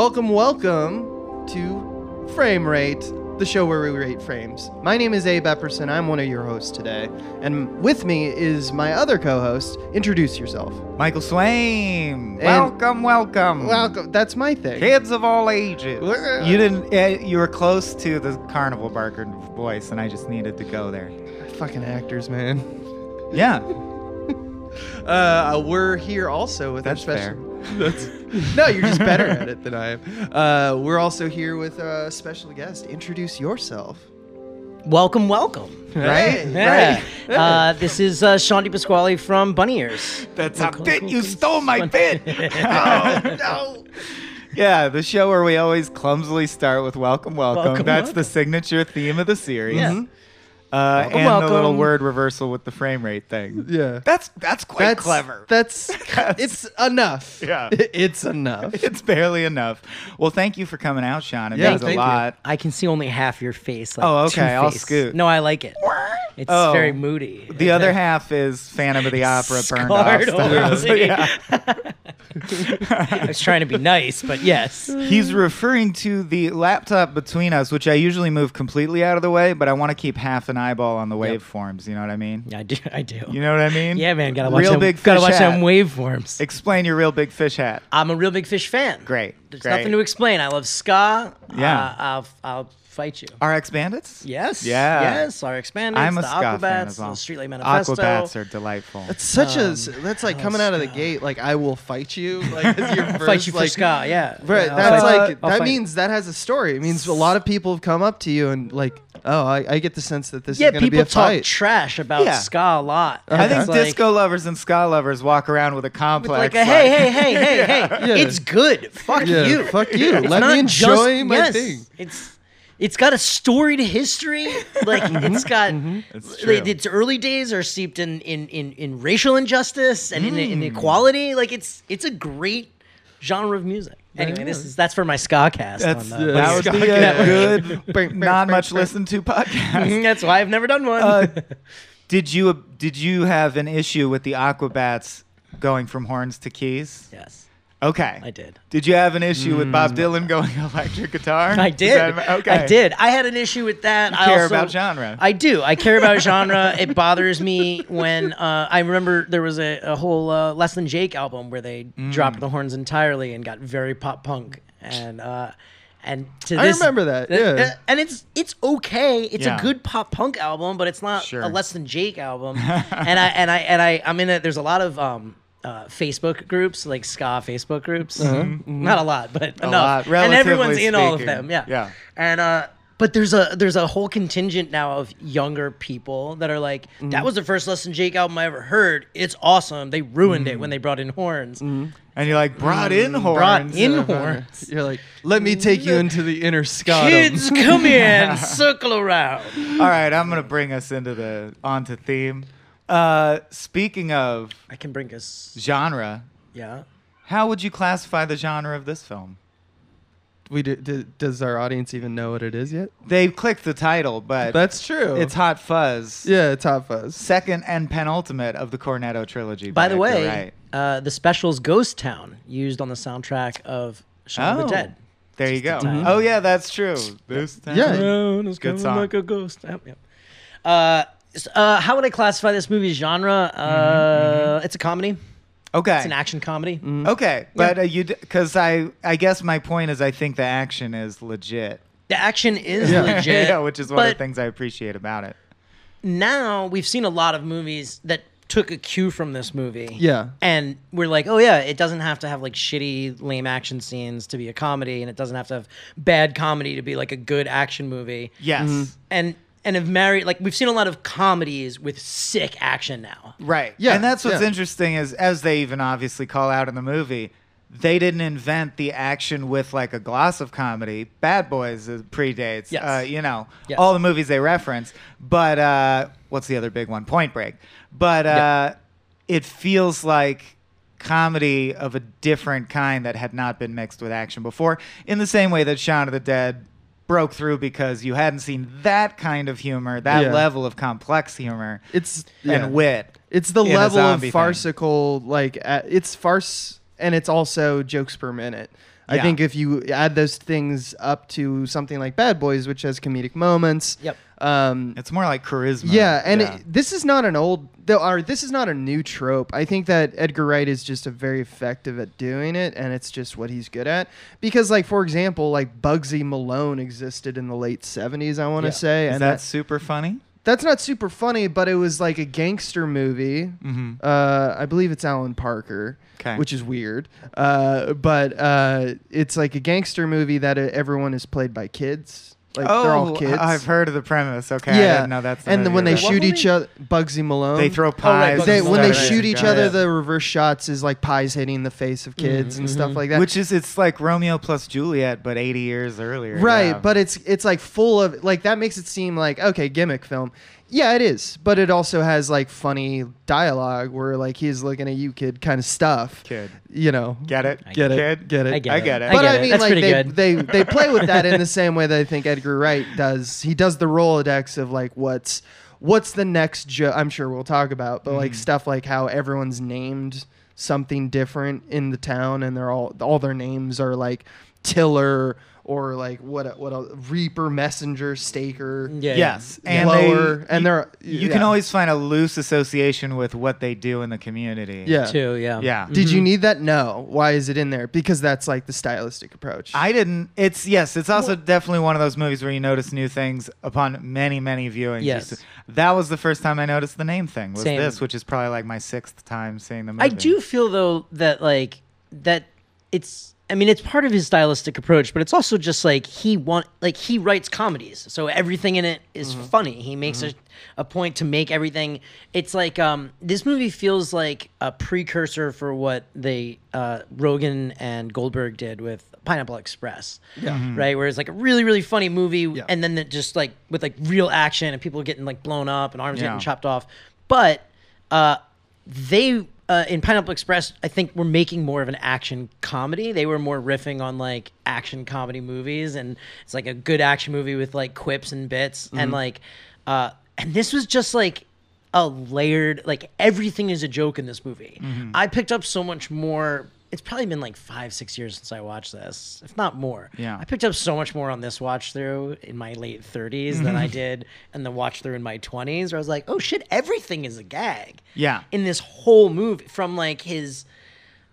Welcome, welcome to Frame Rate, the show where we rate frames. My name is Abe Epperson. I'm one of your hosts today. And with me is my other co host. Introduce yourself. Michael Swain. welcome, welcome. Welcome. That's my thing. Kids of all ages. You didn't. Uh, you were close to the carnival barker voice, and I just needed to go there. Fucking actors, man. Yeah, Uh, we're here also with That's our special. That's no, you're just better at it than I am. Uh, we're also here with a special guest. Introduce yourself. Welcome, welcome. Right? Yeah. Right. Uh, this is uh, Sean Pasquale from Bunny Ears. that's a bit. You stole my bit. oh no. yeah, the show where we always clumsily start with "Welcome, welcome." Welcome, that's welcome. the signature theme of the series. Yeah. Uh, Welcome, and the little word reversal with the frame rate thing. Yeah. That's that's quite That's clever. That's That's- it's enough. Yeah. It's enough. it's barely enough. Well, thank you for coming out, Sean. It Yeah, means a thank you. lot. I can see only half your face. Like Oh, okay, I'll scoot. No, I like it. It's Oh. very moody. The other half is Phantom of the Opera burned off. Scarred style. So, yeah. I was trying to be nice, but yes. He's referring to the laptop between us, which I usually move completely out of the way, but I want to keep half an eyeball on the Yep. waveforms. You know what I mean? Yeah, I do. I do. You know what I mean? yeah, man. Gotta watch Real them, big Gotta watch hat. them waveforms. Explain your real big fish hat. I'm a real big fish fan. Great. There's Great. nothing to explain. I love ska. Yeah. Uh, I'll I'll fight you. RX Bandits? Yes. Yeah. Yes. Our expanded. I'm a the ska fan Aquabats, as well. the Streetlight Manifesto. Aquabats are delightful. That's such Um, a that's like oh, coming out of the Scott. gate like I will fight you like as your first fight you for like, ska. Yeah. Right, Yeah, that's fight- like I'll that fight- means that has a story. It means a lot of people have come up to you and like, oh, I, I get the sense that this Yeah, is going to be a fight. Yeah, people talk trash about Yeah. ska a lot. I think like- disco lovers and ska lovers walk around with a with complex. like a hey, hey, hey, hey, hey. Yeah. It's good. Fuck Yeah, you. fuck you. Let me enjoy just- my yes, thing. It's it's got a storied history. Like it's got It's like, true. its early days are steeped in in in, in racial injustice and in Mm. inequality. Like it's it's a great genre of music. Anyway, this is that's for my ska cast. That's, on, uh, that would Ska be a good, not much listened to podcast. that's why I've never done one. Uh, did you did you have an issue with the Aquabats going from horns to keys? yes, Okay. I did. Did you have an issue with Bob Dylan going electric guitar? I Is did. that- okay. I did. I had an issue with that. I care also- about genre. I do. I care about genre. It bothers me when uh, I remember there was a, a whole uh, Less Than Jake album where they Mm. dropped the horns entirely and got very pop punk and. Uh, and to I this, remember that, uh, yeah. uh, and it's it's okay. It's Yeah. a good pop punk album, but it's not Sure. a Less Than Jake album. and I and I and I I'm in it. There's a lot of um, uh, Facebook groups like ska Facebook groups. Not a lot, but. A enough. lot, and everyone's relatively in all of them. Yeah. Yeah. And uh but there's a there's a whole contingent now of younger people that are like, Mm-hmm. that was the first Less Than Jake album I ever heard. It's awesome. They ruined Mm-hmm. it when they brought in horns. And you're like, brought in horns. Brought in horns. You're like, let me take you into the inner ska. Kids, come in, circle around. All right, I'm gonna bring us into the onto theme. Uh, speaking of I can bring us. genre, Yeah. how would you classify the genre of this film? We do, do, does our audience even know what it is yet? They clicked the title, but That's true. it's Hot Fuzz. yeah, it's Hot Fuzz. Second and penultimate of the Cornetto trilogy. By the Edgar way, Wright. uh, the Specials' Ghost Town used on the soundtrack of Shaun oh, of the Dead. there you go. Just in. Oh yeah, that's true. This time. Yeah. Around is Good song. like a ghost. Yep, yep. Uh, s- uh, how would I classify this movie's genre? Uh, Mm-hmm, It's a comedy. Okay. It's an action comedy. Okay, but uh, you because I I guess my point is I think the action is legit. The action is Yeah. legit. yeah, which is one of the things I appreciate about it. now we've seen a lot of movies that took a cue from this movie. Yeah. And we're like, oh yeah, it doesn't have to have like shitty, lame action scenes to be a comedy, and it doesn't have to have bad comedy to be like a good action movie. Yes. And and have married like we've seen a lot of comedies with sick action now. Right. Yeah, And that's what's yeah. interesting is as they even obviously call out in the movie, they didn't invent the action with like a gloss of comedy. Bad Boys uh, predates, Yes. uh, you know, Yes. all the movies they reference. But uh, what's the other big one? Point Break. But uh, Yeah. it feels like comedy of a different kind that had not been mixed with action before, in the same way that Shaun of the Dead broke through because you hadn't seen that kind of humor, that Yeah. level of complex humor It's yeah. and wit. It's the level of zombie thing. farcical, like uh, it's farce, and it's also jokes per minute. I Yeah. think if you add those things up to something like Bad Boys, which has comedic moments, Yep. um, It's more like charisma. yeah, and It, this is not an old, though, or this is not a new trope. I think that Edgar Wright is just a very effective at doing it, and it's just what he's good at. Because, like for example, like Bugsy Malone existed in the late '70s, I want to Yeah. say, Is and that that, super funny? that's not super funny, but it was like a gangster movie. Mm-hmm. Uh, I believe it's Alan Parker, which is weird. Uh, but uh, it's like a gangster movie that uh, everyone is played by kids. Like they're all oh, kids. Oh, I've heard of the premise. Okay, I yeah, didn't know that's. the and then movie when they you're What shoot movie? each other, Bugsy Malone. They throw oh, right, pies. Bugsy They, Malone. when they Right, shoot each right. other, Yeah. the reverse shots is like pies hitting the face of kids mm-hmm, and stuff mm-hmm. like that. which is it's like Romeo plus Juliet, but 80 years earlier. right, yeah. but it's it's like full of like that makes it seem like okay gimmick film. Yeah, it is, but it also has like funny dialogue where like he's looking at you, kid, kind of stuff. kid, You know, get it? I get it, Kid? get it. I get I it. get it. But get I mean, That's like they, good. they they play with that in the same way that I think Edgar Wright does. He does the Rolodex of like what's what's the next joke. I'm sure we'll talk about, but Mm-hmm. like stuff like how everyone's named something different in the town, and they're all all their names are like Tiller or like what a, what a Reaper, Messenger, Staker. Yeah. Yes, and Lower, they, and you, they're- you can yeah. always find a loose association with what they do in the community. Yeah. Too. Yeah. Yeah. Mm-hmm. Did you need that? No. Why is it in there? Because that's like the stylistic approach. I didn't. It's yes. It's also definitely one of those movies where you notice new things upon many, many viewings. Yes. That was the first time I noticed the name thing. Was Same. this, which is probably like my sixth time seeing the movie. I do feel though that like that it's I mean it's part of his stylistic approach, but it's also just like he want like he writes comedies. So everything in it is funny. He makes a, a point to make everything it's like um this movie feels like a precursor for what they uh Rogen and Goldberg did with Pineapple Express. Yeah. Right? Where it's like a really, really funny movie Yeah. and then it just like with like real action and people getting like blown up and arms Yeah. getting chopped off. But uh they uh, in Pineapple Express, I think were making more of an action comedy. They were more riffing on like action comedy movies, and it's like a good action movie with like quips and bits, Mm-hmm. and like, uh, and this was just like a layered, like everything is a joke in this movie. Mm-hmm. I picked up so much more. It's probably been like five, six years since I watched this, if not more. Yeah. I picked up so much more on this watch through in my late 30s than. I did in the watch through in my 20s, where I was like, oh shit, everything is a gag Yeah. in this whole movie from like his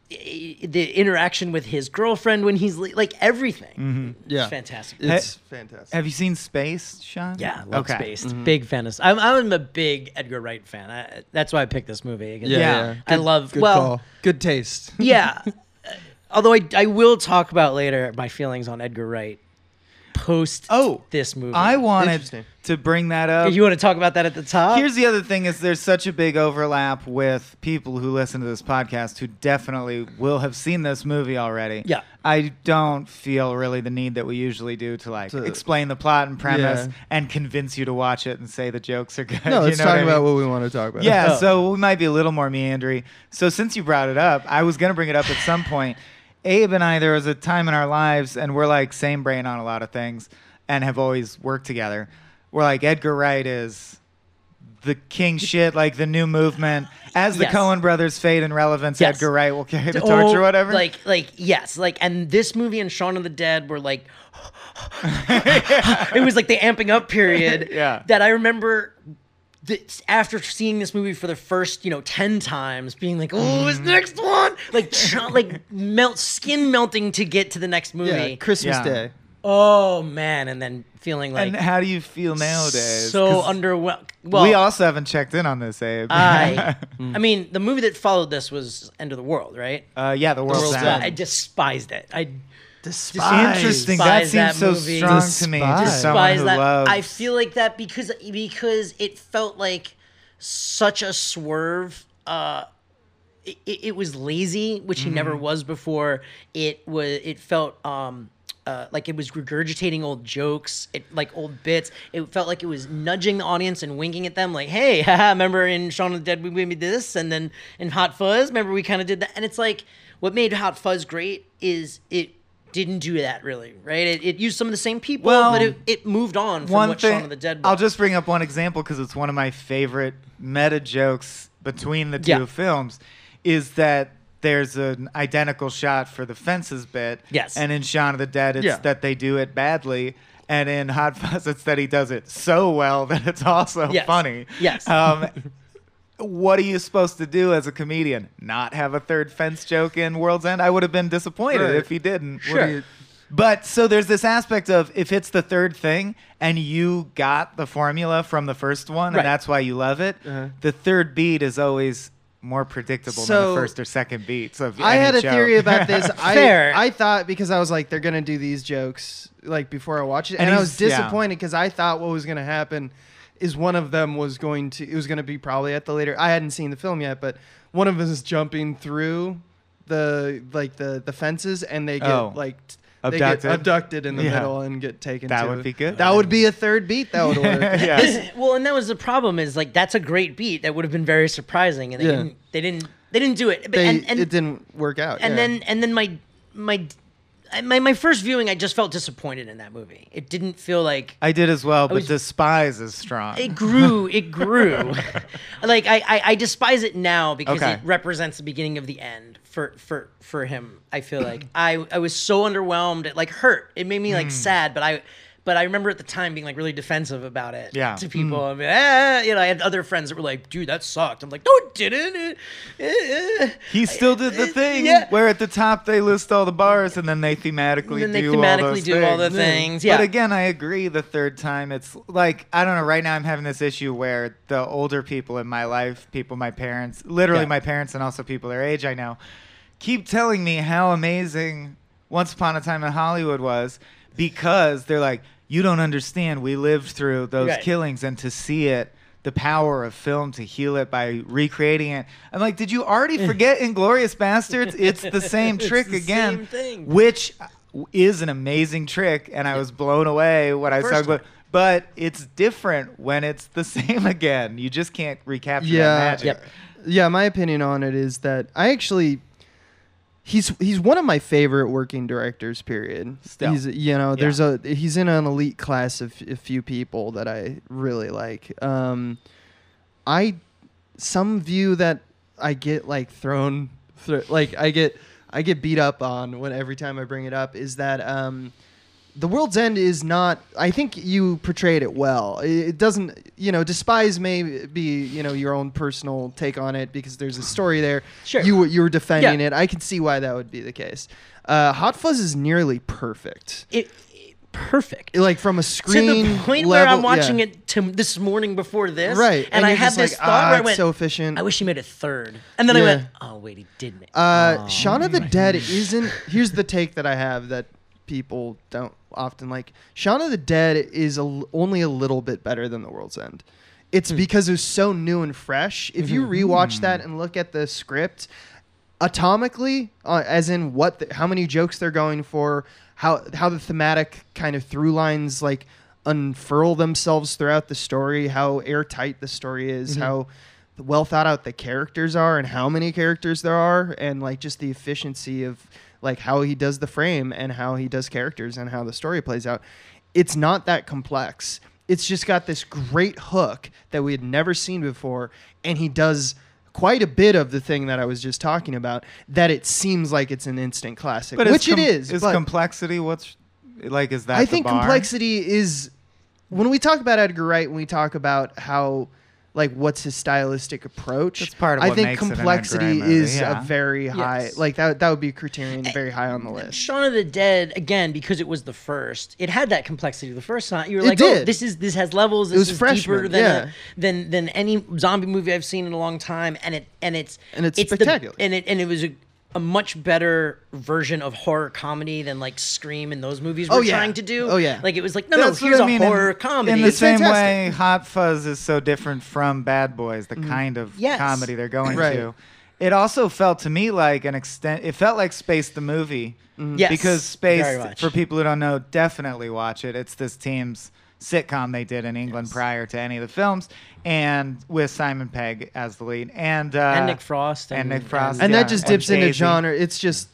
the interaction with his girlfriend when he's li- like everything Mm-hmm. Yeah. it's fantastic It's fantastic. Have you seen Spaced, Sean? yeah love okay. Spaced Mm-hmm. big fan of I'm, I'm a big edgar wright fan I, that's why i picked this movie. yeah, Yeah. yeah. i love good well call. Good taste. yeah although I, I will talk about later my feelings on edgar wright post Oh, this movie I wanted Interesting. to bring that up. you want to talk about that at the top Here's the other thing: is there's such a big overlap with people who listen to this podcast who definitely will have seen this movie already. Yeah. I don't feel really the need that we usually do to like To- explain the plot and premise Yeah. and convince you to watch it and say the jokes are good. No, you let's know talk what I about mean? what we want to talk about. Yeah, Oh. so we might be a little more meandering. So since you brought it up, I was gonna bring it up at some point. Abe and I, there was a time in our lives, and we're like same brain on a lot of things, and have always worked together. We're like Edgar Wright is the king shit, like the new movement. As the Yes. Coen brothers fade in relevance, Yes. Edgar Wright will carry the Oh, torch or whatever. Like, like yes, like, and this movie and Shaun of the Dead were like, it was like the amping up period. Yeah. That I remember. That after seeing this movie for the first, you know, ten times, being like, "Oh, this next one!" Like, ch- like melt, skin melting to get to the next movie. Yeah, Christmas Yeah. Day. oh man, and then feeling like and how do you feel nowadays? so underwhelmed. Well, we also haven't checked in on this, Abe. I, I mean, the movie that followed this was End of the World, right? uh, yeah, the world's, World's end. End. I despised it. I Interesting. That Despise that seems so movie. strong to me. Despise. Just someone despise who that. loves. I feel like that because because it felt like such a swerve. Uh, it, it it was lazy, which he Mm-hmm. never was before. It was. It felt um. Uh, like it was regurgitating old jokes, it like old bits. It felt like it was nudging the audience and winking at them, like, "Hey, haha, remember in Shaun of the Dead we we did this, and then in Hot Fuzz, remember we kind of did that." And it's like what made Hot Fuzz great is it didn't do that really, right? It, it used some of the same people, Well, but it, it moved on from one what thing Shaun of the Dead. Was. I'll just bring up one example because it's one of my favorite meta jokes between the two Yeah. films is that there's an identical shot for the fences bit. Yes. And in Shaun of the Dead, it's Yeah. that they do it badly. And in Hot Fuzz, it's that he does it so well that it's also Yes. funny. Yes. Um, what are you supposed to do as a comedian? Not have a third fence joke in World's End? I would have been disappointed Right. if he didn't. What you- But so there's this aspect of if it's the third thing and you got the formula from the first one Right. and that's why you love it, Uh-huh. the third beat is always more predictable than the first or second beats of I had a joke. theory about this. I, Fair. I thought because I was like, they're gonna do these jokes like before I watched it, And and, I was disappointed because I thought what was gonna happen is one of them was going to it was gonna be probably at the later. I hadn't seen the film yet, but one of them is jumping through the like the the fences and they get Oh. like. t- They Abducted? get abducted in the Yeah. middle and get taken. That to- would be good. That would be a third beat. That would work. yeah. This- well, and that was the problem. Is like that's a great beat that would have been very surprising, and they Yeah. didn't. They didn't. They didn't do it. But, They, and, and, it didn't work out. and yeah. then and then my my my my first viewing, I just felt disappointed in that movie. It didn't feel like I did as well, but was- despise is strong. it grew. It grew. like I, I I despise it now because Okay. it represents the beginning of the end for for for him. I feel like I I was so underwhelmed. It like hurt. It made me like hmm. sad, but I. But I remember at the time being like really defensive about it Yeah. to people. I mean, eh, you know, I had other friends that were like, "Dude, that sucked." I'm like, "No, it didn't." Eh, eh." he still did the thing Yeah. where at the top they list all the bars and then they thematically then they do thematically all those do all the things. things, yeah. But again, I agree. The third time, it's like I don't know. Right now, I'm having this issue where the older people in my life, people my parents, literally Yeah. my parents, and also people their age, I know, keep telling me how amazing Once Upon a Time in Hollywood was because they're like, you don't understand. We lived through those Right. killings, and to see it. The power of film to heal it by recreating it. I'm like, did you already forget Inglourious Basterds? It's the same It's trick the again same thing. which is an amazing trick, and I was blown away when I saw it. But, it's different when it's the same again. You just can't recapture that yeah, magic. Yep. yeah. My opinion on it is that I actually he's he's one of my favorite working directors. Period. Still. He's you know there's a he's in an elite class of a few people that I really like. Um, I some view that I get like thrown thro- like I get I get beat up on when every time I bring it up is that um the world's end is not i think you portrayed it well it doesn't you know despise may be you know your own personal take on it because there's a story there Sure. you were you were defending Yeah. it i can see why that would be the case uh, hot fuzz is nearly perfect It, it- perfect. like from a screen. to the point where I'm watching yeah. it to this morning before this, right And, I had this like, thought ah, where I went, so efficient "I wish he made a third. and then I went, "Oh wait, he didn't." Uh, Oh. Shaun of the Dead isn't. Here's the take that I have that people don't often like. Shaun of the Dead is a l only a little bit better than The World's End. It's hmm. because it was so new and fresh. If you hmm. rewatch hmm. that and look at the script, atomically, uh, as in what, the, how many jokes they're going for, how how the thematic kind of through lines like unfurl themselves throughout the story, how airtight the story is, mm-hmm. how well thought out the characters are and how many characters there are and like just the efficiency of like how he does the frame and how he does characters and how the story plays out it's not that complex it's just got this great hook that we had never seen before and he does quite a bit of the thing that i was just talking about that it seems like it's an instant classic But which com- it is Is complexity what's like? Is that I think bar? complexity is when we talk about Edgar Wright, when we talk about how like what's his stylistic approach. That's part of I what think makes it an Edgar complexity Wright movie, is yeah. a very high Yes. like that that would be a criterion very high on the list. Shaun of the Dead again because it was the first. It had that complexity the first time. You were It like, oh, this is this has levels. This was is freshman, deeper than yeah. a, than than any zombie movie I've seen in a long time. And it and it's And it's the- spectacular. and it and it was a, a much better version of horror comedy than like Scream and those movies oh, were Oh, yeah. trying to do. Oh, yeah. like it was like no That's no here's I a mean, in- horror comedy. In the It's same fantastic. way, Hot Fuzz is so different from Bad Boys, the mm-hmm. kind of Yes. comedy they're going Right. to. It also felt to me like an extent. It felt like Spaced the movie. Mm-hmm. Yes, because Spaced, for people who don't know, definitely watch it. It's this team's sitcom they did in England prior to any of the films, and with Simon Pegg as the lead, and uh, and Nick Frost and Nick Frost, and yeah, that just dips into genre. It's just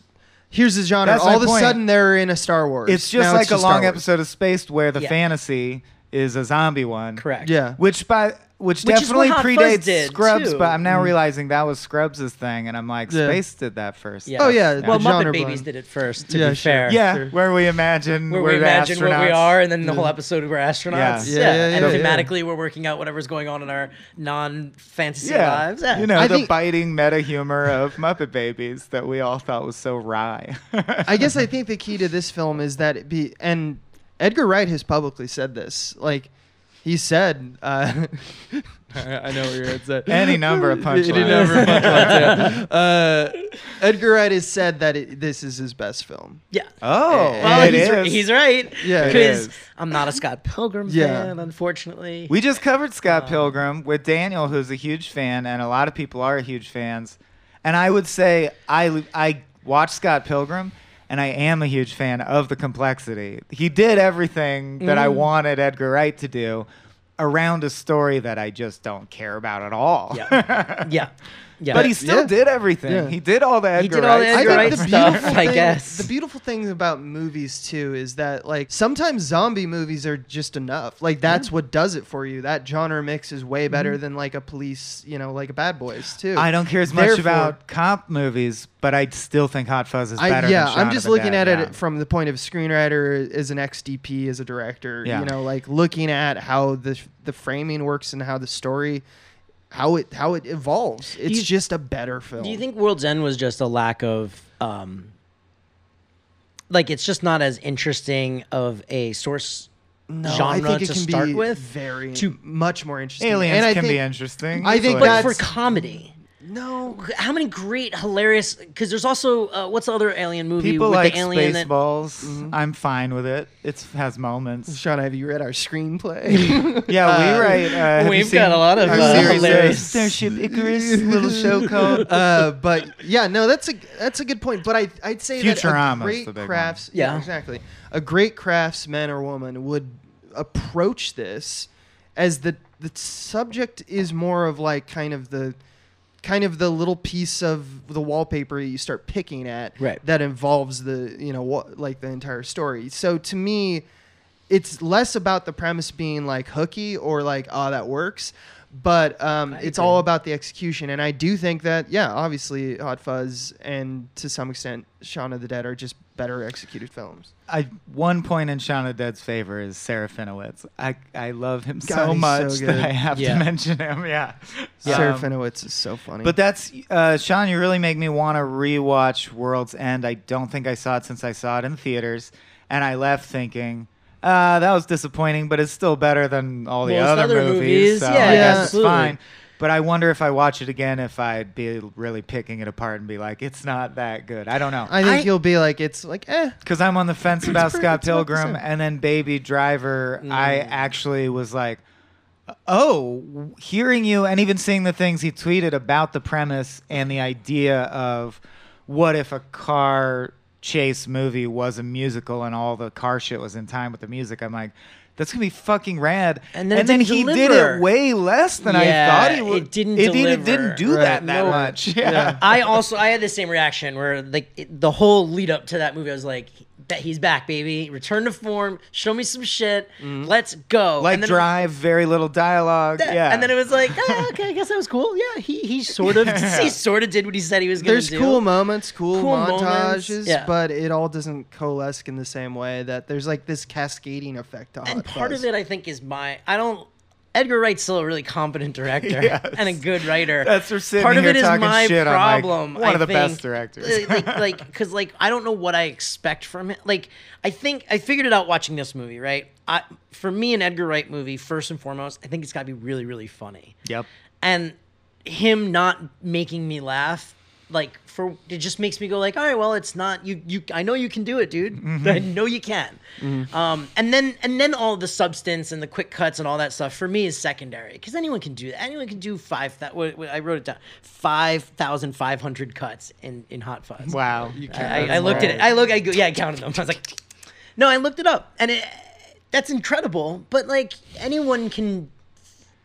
here's the genre. That's All of a sudden they're in a Star Wars. It's just Now like a long episode of Spaced where the Yeah. fantasy is a zombie one. correct. Yeah. Which by which, Which definitely predates did, Scrubs, too. but I'm now mm. realizing that was Scrubs' thing, and I'm like, Yeah. Spaced did that first. Yeah. Oh, yeah, Well, the Muppet genre Babies blend. did it first. To Yeah, be sure. fair. Yeah, Sure. where we imagine Where we're we imagine what we are, and then the whole episode we're astronauts. Yeah. Yeah, Yeah, yeah, and yeah, yeah. thematically we're working out whatever's going on in our non-fantasy Yeah, lives. Yeah. you know I the think- biting meta humor of Muppet Babies that we all thought was so wry. I guess I think the key to this film is that it be and Edgar Wright has publicly said this. Like he said, uh, I know where your head's at. Any number of Any punchlines. number of punchlines, yeah. Uh, Edgar Wright has said that it, this is his best film. Yeah. oh, Well, it he's, is. he's right. Yeah, because. I'm not a Scott Pilgrim Yeah. fan, unfortunately. We just covered Scott Um, Pilgrim with Daniel, who's a huge fan, and a lot of people are huge fans. And I would say I I watched Scott Pilgrim, and I am a huge fan of the complexity. He did everything that I Mm. wanted Edgar Wright to do around a story that I just don't care about at all. Yeah. yeah. Yeah. But he still Yeah. did everything. Yeah. He did all the Edgar He did all the Wright Edgar stuff. Wright stuff, I thing, guess. The beautiful thing about movies too is that like sometimes zombie movies are just enough. Like that's what does it for you. That genre mix is way better mm-hmm. than like a police, you know, like a Bad Boys too. I don't care as much Therefore- about cop movies, but I still think Hot Fuzz is I, better. yeah, than I'm just looking Dead, at yeah. it from the point of screenwriter as an XDP as a director. Yeah. You know, like looking at how the the framing works and how the story, how it how it evolves. It's you- just a better film. Do you think World's End was just a lack of um like it's just not as interesting of a source no, genre I think it to can start be with? very to- much more interesting. Aliens and I can be interesting. I think but that's- for comedy. No, How many great hilarious cuz there's also uh, what's the other alien movie People with like the alien that Spaceballs. Mm-hmm. I'm fine with it. It has moments. Sean, have you read our screenplay? Yeah, we Uh, write. Uh, have you We've seen got a lot of, our uh, series, hilarious- Starship Icarus, little show called. uh, but yeah, no, that's a that's a good point. But I I'd say that Futurama's a great the big crafts, one. Yeah. exactly. A great craftsman or woman would approach this as the the subject is more of like kind of the kind of the little piece of the wallpaper you start picking at Right. that involves the you know what like the entire story. So to me, it's less about the premise being like hooky or like oh that works but um, it's all about the execution and i do think that yeah obviously hot fuzz and to some extent shaun of the dead are just better executed films I, one point in Shaun of the Dead's favor is Serafinowicz. I I love him God, so he's so much that I have Yeah. to mention him. Yeah. sarah Um, finowitz is so funny But that's uh, Sean. You really make me want to rewatch World's End. I don't think I saw it since I saw it in theaters, and I left thinking. Uh, that was disappointing, but it's still better than all the Most other, other movies. movies, So yeah, I guess yeah, it's absolutely. fine. But I wonder if I watch it again, if I'd be really picking it apart and be like, it's not that good. I don't know. i think I- you'll be like it's like eh Because I'm on the fence about pretty- Scott it's about the Pilgrim and then Baby Driver. I Mm. actually was like, oh, hearing you and even seeing the things he tweeted about the premise and the idea of what if a car chase movie was a musical and all the car shit was in time with the music. I'm like, that's gonna be fucking rad. And then it didn't he did it way less than I thought he would. it didn't It, it didn't do Right. that that No. much. Yeah. Yeah. I also I had the same reaction where like it, the whole lead up to that movie I was like bet he's back baby return to form show me some shit let's go Like then drive, very little dialogue. that- yeah. and then it was like ah, okay I guess that was cool yeah he he sort of he sort of did what he said he was gonna do. there's cool moments cool, Cool moments, montages yeah. but it all doesn't coalesce in the same way that there's like this cascading effect to and part of it I think is my I don't Edgar Wright's still a really competent director Yes. and a good writer. That's for sitting Part of here it is talking my shit on, like, problem. one I of the think. best directors. Uh, like, like, because like I don't know what I expect from it. Like, I think I figured it out watching this movie. Right, I, for me, an Edgar Wright movie, first and foremost, I think it's got to be really, really funny. Yep. And him not making me laugh like for it just makes me go like all right well it's not you you i know you can do it dude Mm-hmm. i know you can um and then and then all the substance and the quick cuts and all that stuff for me is secondary because anyone can do that anyone can do five that i wrote it down 5500 cuts in in hot fuzz Wow. I, I looked at it. I look. I go. Yeah, I counted them. I was like, no, I looked it up, and it, that's incredible. But like anyone can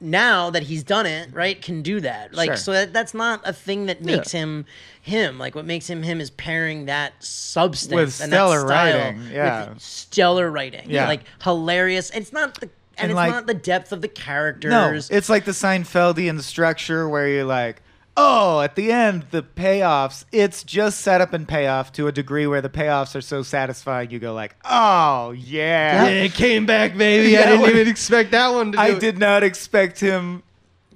now that he's done it, right? Can do that. Like Sure. so that that's not a thing that makes him him. Like what makes him him is pairing that substance With and stellar that style writing, yeah. stellar writing. Yeah. like hilarious. And it's not the. and, it's like not the depth of the characters. no, characters. it's like the Seinfeldian structure where you're like, oh, at the end the payoffs. It's just setup and payoff to a degree where the payoffs are so satisfying. You go like, oh Yeah, yeah. it came back, baby. Yeah, I didn't when- even expect that one to do I it. did not expect him,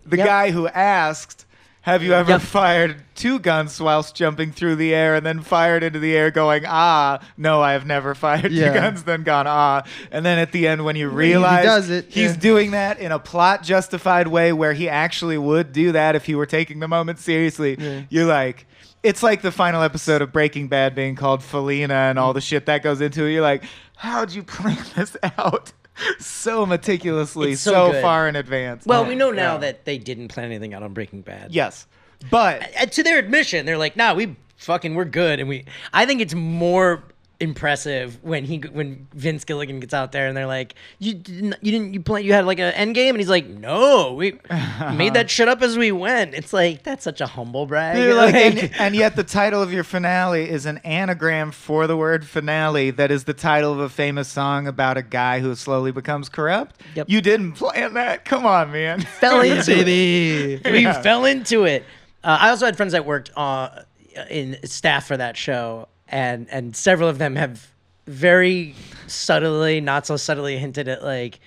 the Yep. guy who asked, have you ever Yep. fired two guns whilst jumping through the air and then fired into the air going, ah, no, I have never fired Yeah. two guns, then gone, ah. And then at the end, when you realize does it, he's yeah. doing that in a plot justified way where he actually would do that if he were taking the moment seriously, Yeah. you're like, it's like the final episode of Breaking Bad being called Felina and all the shit that goes into it. You're like, how'd you plan this out so meticulously, It's so so, far in advance? well, we know now Yeah. that they didn't plan anything out on Breaking Bad. Yes. But And to their admission, they're like, "Nah, we fucking we're good." And we, I think it's more impressive when he when Vince Gilligan gets out there and they're like, "You didn't, you didn't, you play, you had like an end game," and he's like, "No, we made that shit up as we went." It's like that's such a humble brag. You're like, Like- and, and yet the title of your finale is an anagram for the word finale that is the title of a famous song about a guy who slowly becomes corrupt. Yep. You didn't plan that. Come on, man. fell into it. we Yeah. fell into it. Uh, I also had friends that worked uh, in staff for that show, and and several of them have very subtly, not so subtly, hinted at like,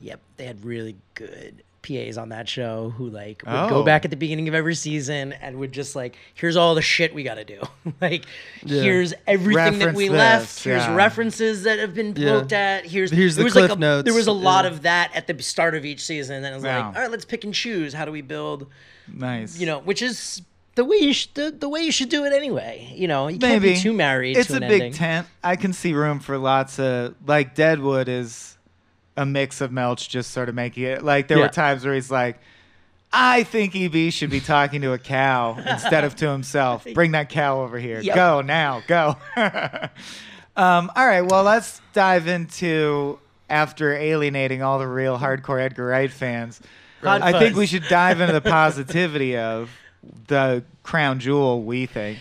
yep, they had really good PAs on that show who like would Oh. go back at the beginning of every season and would just like, here's all the shit we got to do. like, here's everything that we this, left. Here's yeah. references that have been Yeah. poked at. Here's Here's there the was like cliff a, notes. There was a lot Yeah. of that at the start of each season, and then it was Yeah. like, all right, let's pick and choose. How do we build? nice. you know, which is the way you should the, the way you should do it anyway. You know, you can't be too married. It's to a big ending. tent. I can see room for lots of like Deadwood is a mix of Milch just sort of making it like there Yeah. were times where he's like, I think EB should be talking to a cow instead of to himself. Bring that cow over here. Yep. Go now, go. um, all right, well let's dive into after alienating all the real hardcore Edgar Wright fans. Hot I think we should dive into the positivity of the crown jewel we think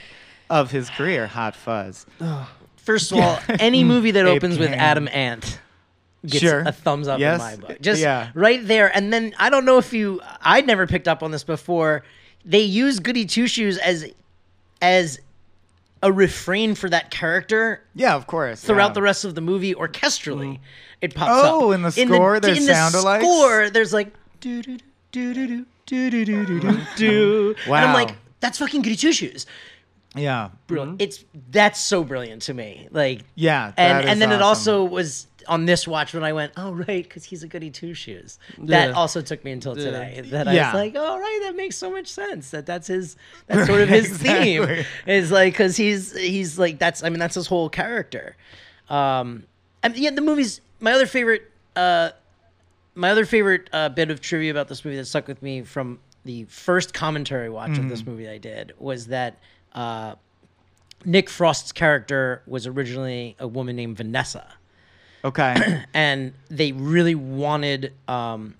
of his career, Hot Fuzz. First of all, any movie that opens with. Adam Ant gets Sure. a thumbs up Yes. in my book. Just Yeah. right there. And then I don't know if you I'd never picked up on this before. They use Goody Two Shoes as as a refrain for that character Yeah, of course. throughout yeah. the rest of the movie orchestrally. Mm. It pops oh, up. Oh, in the score, there's in the sound-alikes? score, there's like do do do do do do do do do do do. Wow. And I'm like, that's fucking Goody Two Shoes. Yeah. Brilliant. It's that's so brilliant to me. Like Yeah. that and is and then it awesome. also was on this watch when I went, oh right, because he's a goody two shoes. That Yeah. also took me until Yeah. today. That I Yeah. was like, oh right, that makes so much sense. That that's his that's sort of his theme. Exactly. Is like because he's he's like that's I mean that's his whole character. Um, and yeah, the movie's my other favorite. Uh, my other favorite uh, bit of trivia about this movie that stuck with me from the first commentary watch of Mm-hmm. this movie I did was that uh, Nick Frost's character was originally a woman named Vanessa, Okay. and they really wanted. Um,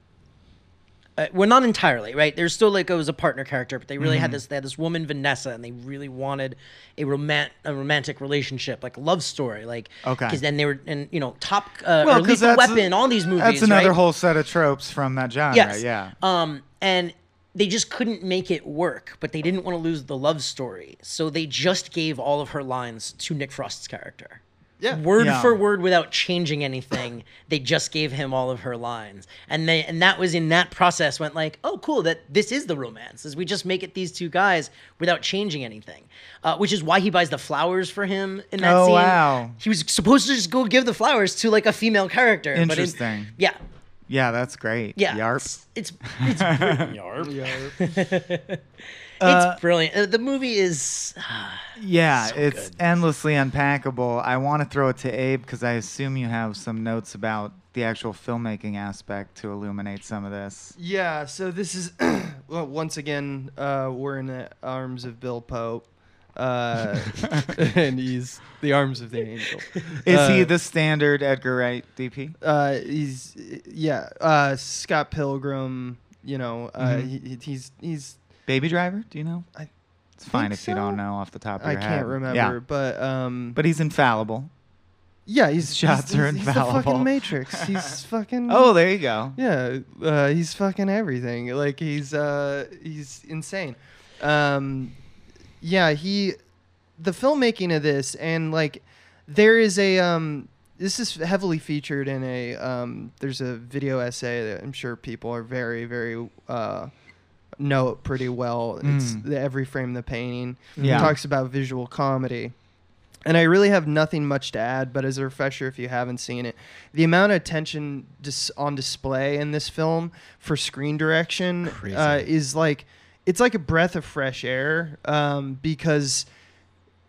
uh, well, not entirely, right? There's still like it was a partner character, but they really Mm-hmm. had this. They had this woman Vanessa, and they really wanted a romant a romantic relationship, like a love story, like Okay. Because then they were, and you know, Top uh, Well, Lethal that's a- Weapon, all these movies. That's another right? whole set of tropes from that genre. Yes. Yeah. Um, and they just couldn't make it work, but they didn't want to lose the love story, so they just gave all of her lines to Nick Frost's character. Yeah. Word Yeah. for word without changing anything. they just gave him all of her lines. And they and that was in that process went like, "Oh, cool, that this is the romance. Is we just make it these two guys without changing anything." Uh, which is why he buys the flowers for him in that Oh, scene. wow. He was supposed to just go give the flowers to like a female character. but in- Interesting. yeah. Yeah, that's great. Yeah. Yarp. It's it's, it's brilliant. Yarp. Uh, it's brilliant. Uh, The movie is Yeah, So it's good. endlessly unpackable. I want to throw it to Abe because I assume you have some notes about the actual filmmaking aspect to illuminate some of this. Yeah, so this is well, once again uh, we're in the arms of Bill Pope, uh, and he's the arms of the angel. Is he Uh, the standard Edgar Wright DP? Uh, he's yeah. Uh, Scott Pilgrim. You know, uh, Mhm. he, he- he's he's. Baby Driver? Do you know? I it's fine if you don't know off the top of I your head. I can't remember, Yeah. but um, But he's infallible. Yeah, he's Shots he's, are he's, he's the fucking Matrix. He's fucking. Oh, there you go. Yeah, uh, he's fucking everything. Like he's uh, he's insane. Um, yeah, he, the filmmaking of this and like, there is a um, this is heavily featured in a um, there's a video essay that I'm sure people are very very uh, know it pretty well. It's Mm. the every frame the painting. Yeah. It talks about visual comedy. And I really have nothing much to add, but as a refresher, if you haven't seen it, the amount of attention dis- on display in this film for screen direction uh, is like it's like a breath of fresh air um, because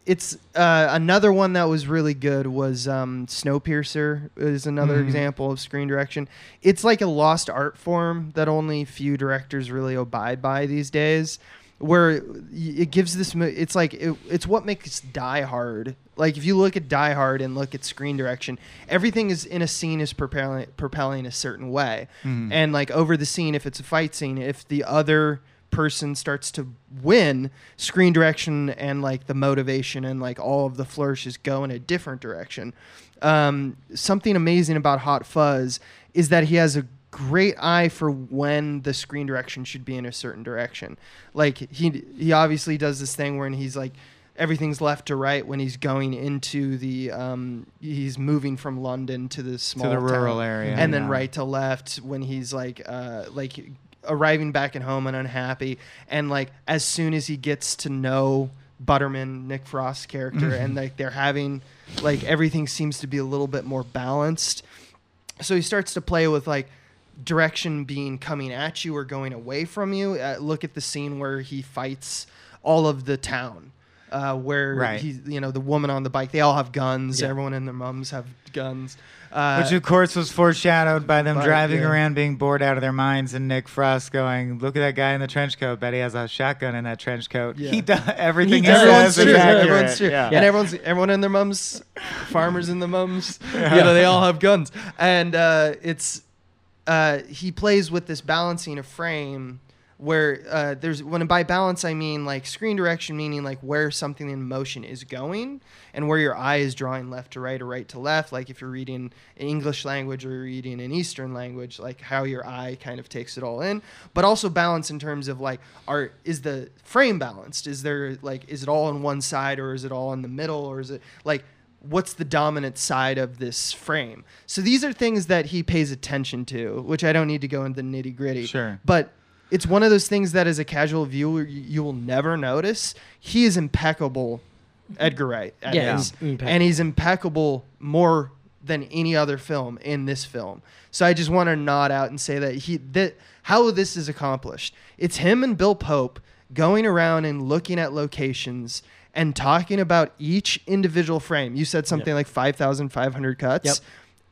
it's uh, another one that was really good was um, Snowpiercer is another Mhm. example of screen direction. It's like a lost art form that only few directors really abide by these days. Where it gives this, mo- it's like it, it's what makes Die Hard. Like if you look at Die Hard and look at screen direction, everything is in a scene is propelling propelling a certain way, Mhm. and like over the scene, if it's a fight scene, if the other person starts to win, screen direction and like the motivation and like all of the flourishes go in a different direction. Um, something amazing about Hot Fuzz is that he has a great eye for when the screen direction should be in a certain direction. Like he he obviously does this thing where he's like everything's left to right when he's going into the um, he's moving from London to the small to the rural area, and then yeah. right to left when he's like uh, like arriving back at home and unhappy and like as soon as he gets to know Butterman Nick Frost's character Mm-hmm. and like they're having like everything seems to be a little bit more balanced so he starts to play with like direction being coming at you or going away from you. Uh, look at the scene where he fights all of the town, uh, where Right. he, you know, the woman on the bike. They all have guns. Yeah. Everyone and their mums have guns. Uh, Which of course was foreshadowed by them Right, driving yeah. around being bored out of their minds and Nick Frost going, Look at that guy in the trench coat. Bet he has a shotgun in that trench coat. Yeah. He does everything he, does. everyone's true. is. Everyone's true. Yeah. And everyone's everyone and their mums, farmers and the mums. You know, they all have guns, and uh, it's uh, he plays with this balancing of frame where uh, there's when by balance I mean like screen direction, meaning like where something in motion is going and where your eye is drawing left to right or right to left. Like if you're reading an English language or you're reading an Eastern language, like how your eye kind of takes it all in. But also balance in terms of like, are is the frame balanced? Is there like is it all on one side or is it all in the middle or is it like what's the dominant side of this frame? So these are things that he pays attention to, which I don't need to go into the nitty gritty. Sure. But it's one of those things that as a casual viewer you, you will never notice. He is impeccable, Edgar Wright. Yeah, and he's impeccable more than any other film in this film. So I just want to nod out and say that he that how this is accomplished. It's him and Bill Pope going around and looking at locations and talking about each individual frame. You said something like 5,500 cuts. Yep.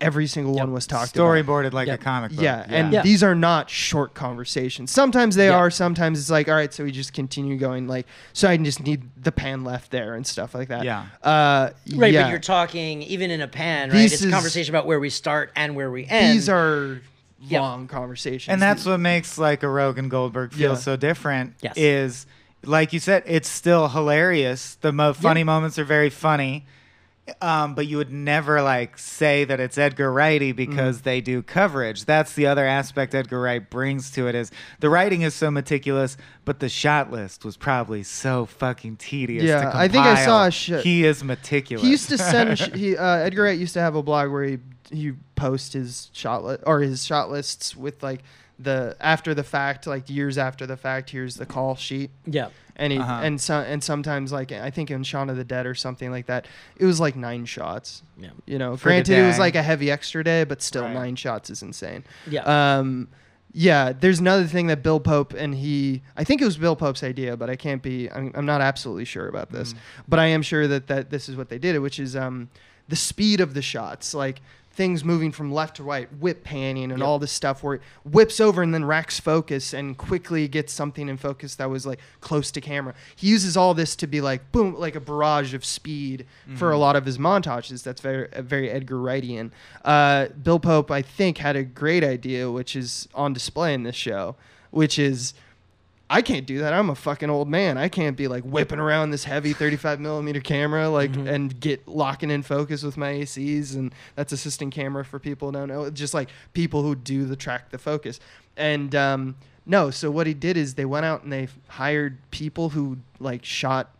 Every single Yep. one was talked about. Storyboarded like Yep. a comic book. Yeah, and Yeah. these are not short conversations. Sometimes they Yeah. are. Sometimes it's like, all right, so we just continue going. Like, so I just need the pan left there and stuff like that. Yeah. Uh, Right, yeah. but you're talking even in a pan, right? This it's is- a conversation about where we start and where we end. These are Yeah. long conversations. And that's what makes like a Rogen Goldberg feel Yeah. so different. Yes. Is like you said, it's still hilarious. The mo- funny moments are very funny. Um, but you would never like say that it's Edgar Wrighty because Mm-hmm. they do coverage. That's the other aspect Edgar Wright brings to it is the writing is so meticulous, but the shot list was probably so fucking tedious. Yeah, I think I saw a sh- He is meticulous. he used to send. sh- he uh, Edgar Wright used to have a blog where he he post his shot list or his shot lists with like the after the fact, like years after the fact. Here's the call sheet. yeah. and he, Uh-huh. and so, and sometimes like I think in Shaun of the Dead or something like that, it was like nine shots. Yeah. You know, For granted it was like a heavy extra day, but still Right. nine shots is insane. Yeah. Um, yeah. There's another thing that Bill Pope and he, I think it was Bill Pope's idea, but I can't be. I'm, I'm not absolutely sure about this, but I am sure that that this is what they did, which is um, the speed of the shots, like things moving from left to right, whip panning, and Yep. all this stuff where it whips over and then racks focus and quickly gets something in focus that was like close to camera. He uses all this to be like boom, like a barrage of speed for a lot of his montages. That's very very Edgar Wrightian. Uh, Bill Pope, I think, had a great idea, which is on display in this show, which is I can't do that. I'm a fucking old man. I can't be like whipping around this heavy 35 millimeter camera, like, Mm-hmm. and get locking in focus with my ACs. And that's assistant camera for people who don't know. Just like people who do the track the focus. And um, no, so what he did is they went out and they hired people who like shot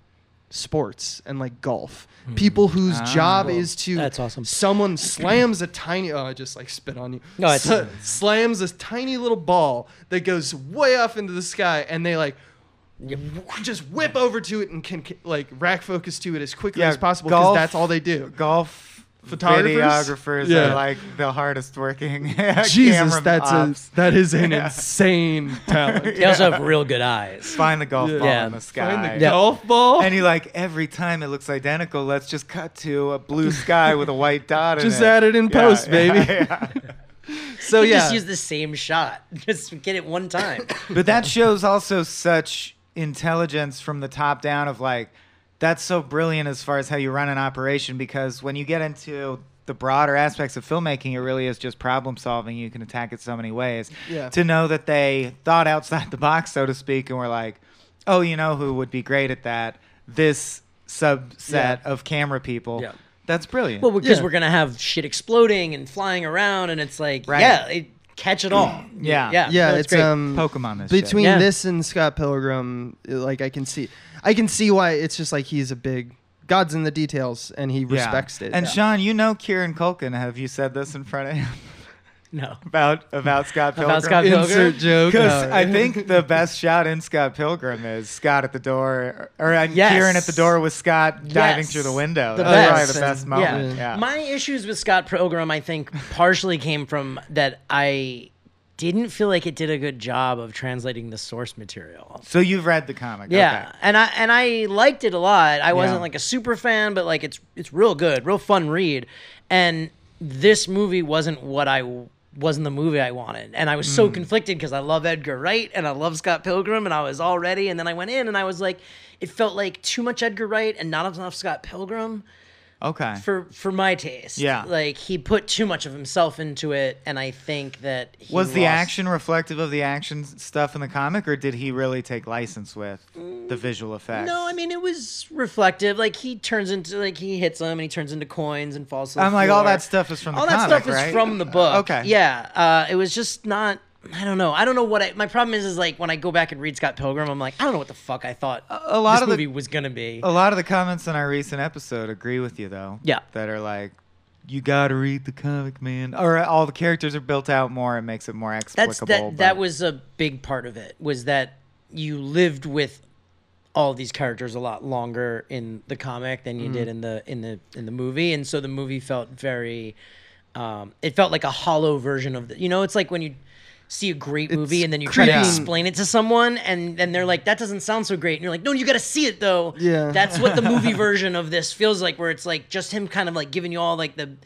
sports and like golf. People whose Ah. job Cool. is to That's awesome. Someone slams a tiny oh I just like spit on you. No, it's- Sl- slams this tiny little ball that goes way off into the sky and they like w- just whip over to it and can c- like rack focus to it as quickly Yeah, as possible because that's all they do. Golf Photographers? videographers Yeah. are like the hardest working. Jesus, that's ops. a that is an Yeah. insane talent. They also have real good eyes. Find the golf Yeah. ball Yeah. in the sky. Find the Yeah. golf ball. And you like every time it looks identical. Let's just cut to a blue sky with a white dot in Just it. add it in Yeah, post, yeah, baby. yeah. so You yeah, Just use the same shot. Just get it one time. But that shows also such intelligence from the top down of like that's so brilliant as far as how you run an operation because when you get into the broader aspects of filmmaking, it really is just problem solving. You can attack it so many ways. Yeah. To know that they thought outside the box, so to speak, and were like, oh, you know who would be great at that? This subset Yeah. of camera people. Yeah. That's brilliant. Well, because Yeah. we're gonna have shit exploding and flying around, and it's like, Right. yeah, it, catch it all. Yeah. yeah, yeah, no, it's great. um Pokemon this shit. between Yeah. this and Scott Pilgrim, like I can see, I can see why it's just like he's a big God's in the details and he Yeah. respects it. And Yeah. Sean, you know Kieran Culkin. Have you said this in front of him no. about about Scott Pilgrim? About Scott Pilgrim? insert joke. Because No. I think the best shot in Scott Pilgrim is Scott at the door, or, or uh, Yes. Kieran at the door with Scott diving Yes. through the window. The That's probably best. the best moment. Yeah. Yeah. My issues with Scott Pilgrim, I think, partially came from that I didn't feel like it did a good job of translating the source material. so you've read the comic. Yeah, Okay. and I and I liked it a lot. I wasn't like a super fan, but like it's it's real good, real fun read. And this movie wasn't what I wasn't the movie I wanted, and I was so hmm. conflicted because I love Edgar Wright and I love Scott Pilgrim, and I was all ready, and then I went in and I was like, it felt like too much Edgar Wright and not enough Scott Pilgrim Okay. for for my taste. Yeah. like he put too much of himself into it, and I think that he was the action reflective of the action stuff in the comic, or did he really take license with the visual effects? No, I mean it was reflective. Like he turns into like he hits them and he turns into coins and falls. To the I'm like all that stuff is from the all comic, that stuff right? is from the book. Okay. Yeah. Uh, it was just not. I don't know. I don't know what I. My problem is, is like when I go back and read Scott Pilgrim, I'm like, I don't know what the fuck I thought a lot this of the- movie was gonna be. A lot of the comments in our recent episode agree with you, though. Yeah. That are like, you got to read the comic, man. Or all the characters are built out more. It makes it more explicable. That's that. but- That was a big part of it. Was that you lived with all these characters a lot longer in the comic than you did in the in the in the movie, and so the movie felt very. Um, it felt like a hollow version of the. You know, it's like when you see a great movie It's and then you try to explain it to someone and then they're like that doesn't sound so great and you're like no you got to see it though Yeah. that's what the movie version of this feels like where it's like just him kind of like giving you all like the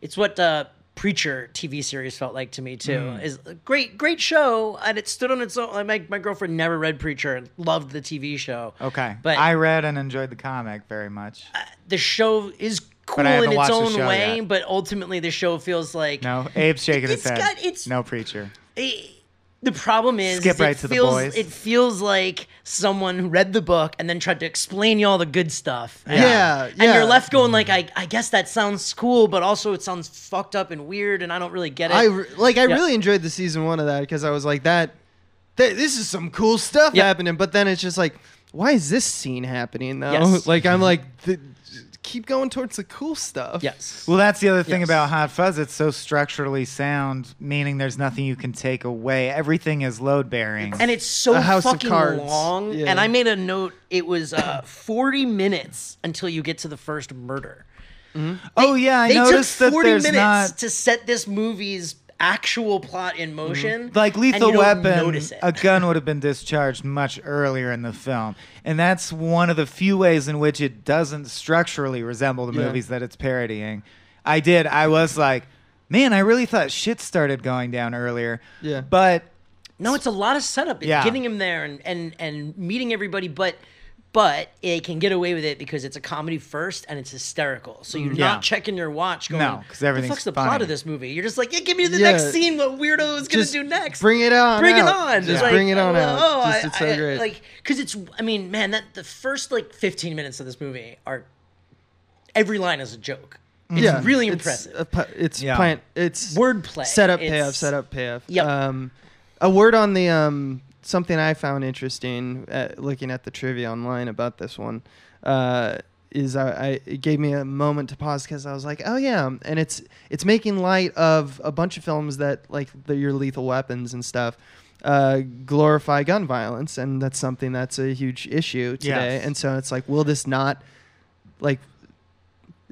it's what uh preacher tv series felt like to me too Mm. is a great great show and it stood on its own like my, my girlfriend never read preacher and loved the tv show Okay. but I read and enjoyed the comic very much. the show is cool But I haven't in its own way yet. but ultimately the show feels like No, Abe's shaking his head. got- it's- no preacher. Eh, the problem is, Skip is right it to the feels, boys. It feels like someone who read the book and then tried to explain you all the good stuff. And, Yeah, and yeah. you're left going like, I, I guess that sounds cool, but also it sounds fucked up and weird, and I don't really get it. I re- like I Yeah. really enjoyed the season one of that because I was like that, th- this is some cool stuff Yeah. happening. But then it's just like, why is this scene happening though? Yes. Like I'm like, th- keep going towards the cool stuff. yes. Well, that's the other thing Yes. about Hot Fuzz. It's so structurally sound, meaning there's nothing you can take away. Everything is load bearing. and it's so House fucking long. Yeah. And I made a note. It was uh, 40 minutes until you get to the first murder. oh yeah, I they noticed took that 40 there's minutes not to set this movie's actual plot in mm-hmm. motion. like and Lethal you don't Weapon. notice it. A gun would have been discharged much earlier in the film, and that's one of the few ways in which it doesn't structurally resemble the Yeah. movies that it's parodying. I did. I was like, man, I really thought shit started going down earlier. Yeah. but No, it's a lot of setup. Yeah. Getting him there and, and, and meeting everybody, but but it can get away with it because it's a comedy first and it's hysterical. So you're Yeah. not checking your watch going, No, 'cause the everything's fuck's the plot of this movie? You're just like, yeah, give me the Yeah. next scene. What weirdo is gonna do next? Bring it on. Bring it on. Just Like, bring it on oh, out. Oh, Just, I- it's so I- great. Like, because it's, I mean, man, that the first like 15 minutes of this movie are every line is a joke. It's yeah, really impressive. pu- It's Yeah. plant. It's Wordplay. Setup, It's- payoff, setup, payoff. Yep. Um, a word on the um something I found interesting at looking at the trivia online about this one. Uh, is I, I it gave me a moment to pause because I was like, oh yeah, and it's it's making light of a bunch of films that like the, your Lethal Weapons and stuff uh, glorify gun violence, and that's something that's a huge issue today. Yes. And so it's like, will this not like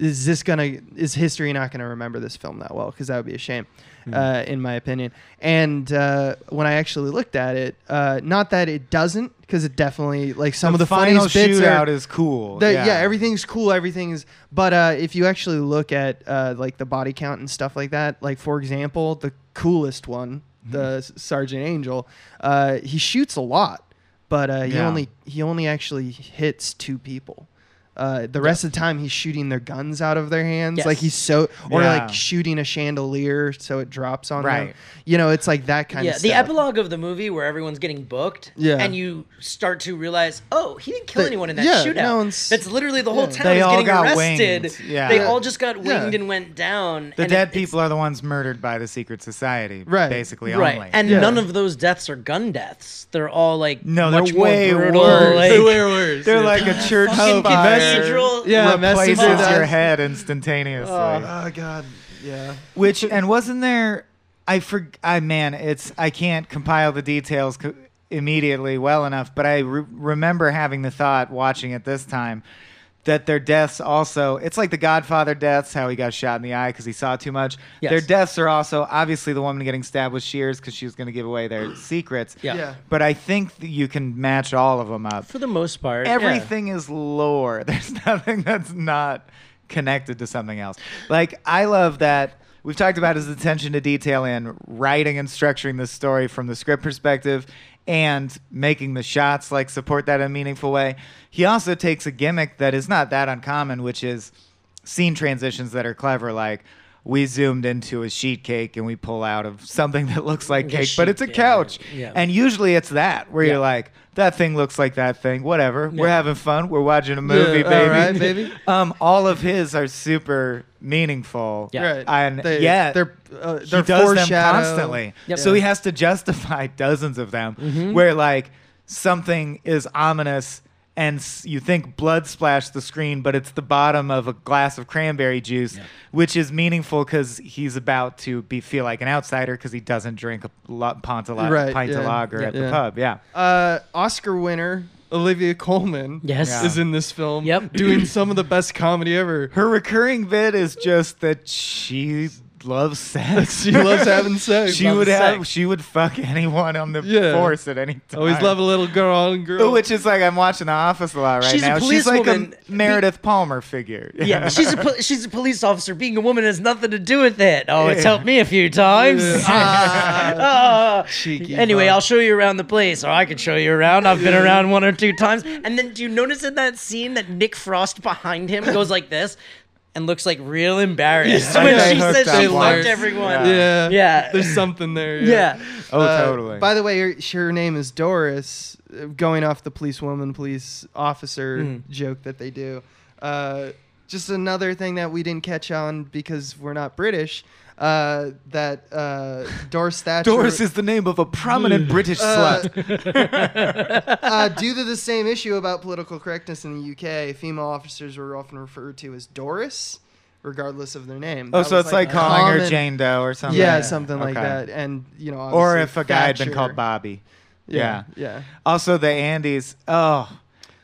is this gonna is history not gonna remember this film that well because that would be a shame Hmm. uh, in my opinion and uh, when i actually looked at it uh, not that it doesn't because it definitely like some of the final funniest bits shootout are is cool. the, yeah. yeah. everything's cool everything's but uh, if you actually look at uh, like the body count and stuff like that like for example the coolest one Mm-hmm. the sergeant angel uh, he shoots a lot but uh, he Yeah. only he only actually hits two people uh, the rest of the time he's shooting their guns out of their hands Yes. like he's so or Yeah. like shooting a chandelier so it drops on them Right. you know it's like that kind yeah, of the epilogue of the movie where everyone's getting booked, Yeah. and you start to realize, oh, he didn't kill The- anyone in that yeah, shootout. no one's- That's literally the whole yeah. town They is all getting got arrested. winged, yeah. They all just got Yeah. winged and went down. The and dead it- people are the ones murdered by the secret society, Right. Basically, it's, right, only. and Yeah. none of those deaths are gun deaths. They're all like No, they're much way brutal. worse. Like, They're way worse. they're like a church fucking fire cathedral. Yeah, replaces messes your us. head instantaneously. Oh, oh god yeah Which and wasn't there? I for I man, it's I can't compile the details co- immediately well enough, but I re- remember having the thought watching it this time that their deaths also it's like the Godfather deaths, how he got shot in the eye because he saw too much. Yes. Their deaths are also obviously the woman getting stabbed with shears because she was going to give away their secrets. Yeah. yeah But I think that you can match all of them up. For the most part, yeah. Everything is lore. There's nothing that's not connected to something else. Like I love that we've talked about his attention to detail in writing and structuring the story from the script perspective and making the shots like support that in a meaningful way. He also takes a gimmick that is not that uncommon, which is scene transitions that are clever like we zoomed into a sheet cake and we pull out of something that looks like A cake, but it's a couch. yeah. And usually it's that where Yeah. you're like, that thing looks like that thing. Whatever. We're having fun. We're watching a movie, Yeah, baby. all right, baby. um, all of his are super meaningful. Yeah. right And They- yeah, they're uh, they're does them constantly. Yep. So he has to justify dozens of them Mm-hmm. where like something is ominous and you think blood splashed the screen, but it's the bottom of a glass of cranberry juice, which is meaningful because he's about to be feel like an outsider because he doesn't drink a lot, pint of, la- Right, pint of yeah. lager Yeah. at the pub. Yeah. uh, Oscar winner Olivia Colman Yes. Yeah. is in this film Yep. doing some of the best comedy ever Her recurring bit is just that she loves sex. she loves having sex she loves would have. She would fuck anyone on the Yeah. force at any time. always love a little girl and girl Which is like I'm watching The Office a lot right She's a now. She's like a policewoman. Meredith Palmer figure. Yeah, she's a po- she's a police officer. Being a woman has nothing to do with it. Oh, it's helped me a few times. Ah. Cheeky anyway, fuck. I'll show you around the place, or I can show you around. I've been around one or two times. And then, do you notice in that scene that Nick Frost behind him goes like this and looks like real embarrassed Yeah. when They she hooked says up she once. fucked everyone? Yeah. yeah Yeah. there's something there Yeah. Oh, Uh, totally. By the way, her, her name is Doris. uh, Going off the police woman, police officer Mhm. joke that they do. Uh, just another thing that we didn't catch on because we're not British. Uh, that uh, Doris Thatcher. Doris is the name of a prominent British Uh, slut. uh, due to the same issue about political correctness in the UK, female officers were often referred to as Doris, regardless of their name. Oh, That so it's like a calling her Jane Doe or something. Yeah, something like Okay. that. And you know, Or if a guy had been called Bobby. Yeah, Yeah. yeah. Also, the Andes. Oh,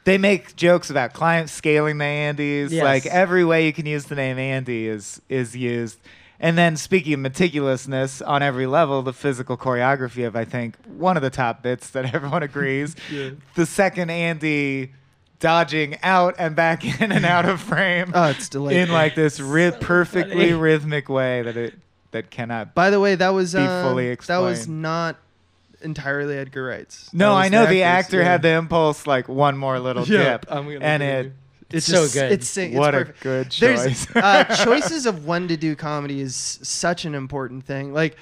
they make jokes about climate scaling the Andes. Yes. Like every way you can use the name Andy is is used. And then speaking of meticulousness on every level, the physical choreography of I think one of the top bits that everyone agrees. Yeah. The second Andy dodging out and back in and out of frame Oh, it's delightful. in like this ri- perfectly funny. rhythmic way that it that cannot By the way, that was be uh, fully that was not entirely Edgar Wright's. No, I know the, actor's, actor yeah. had the impulse like one more little Yeah, dip, I'm gonna and give it. you- It's So just, good. It's, sing- it's What a perfect. good There's choice. uh, choices of when to do comedy is such an important thing. Like,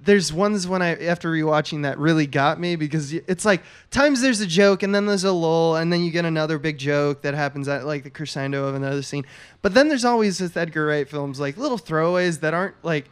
there's ones when I after rewatching that really got me because it's like times there's a joke and then there's a lull and then you get another big joke that happens at like the crescendo of another scene. But then there's always with Edgar Wright films like little throwaways that aren't like.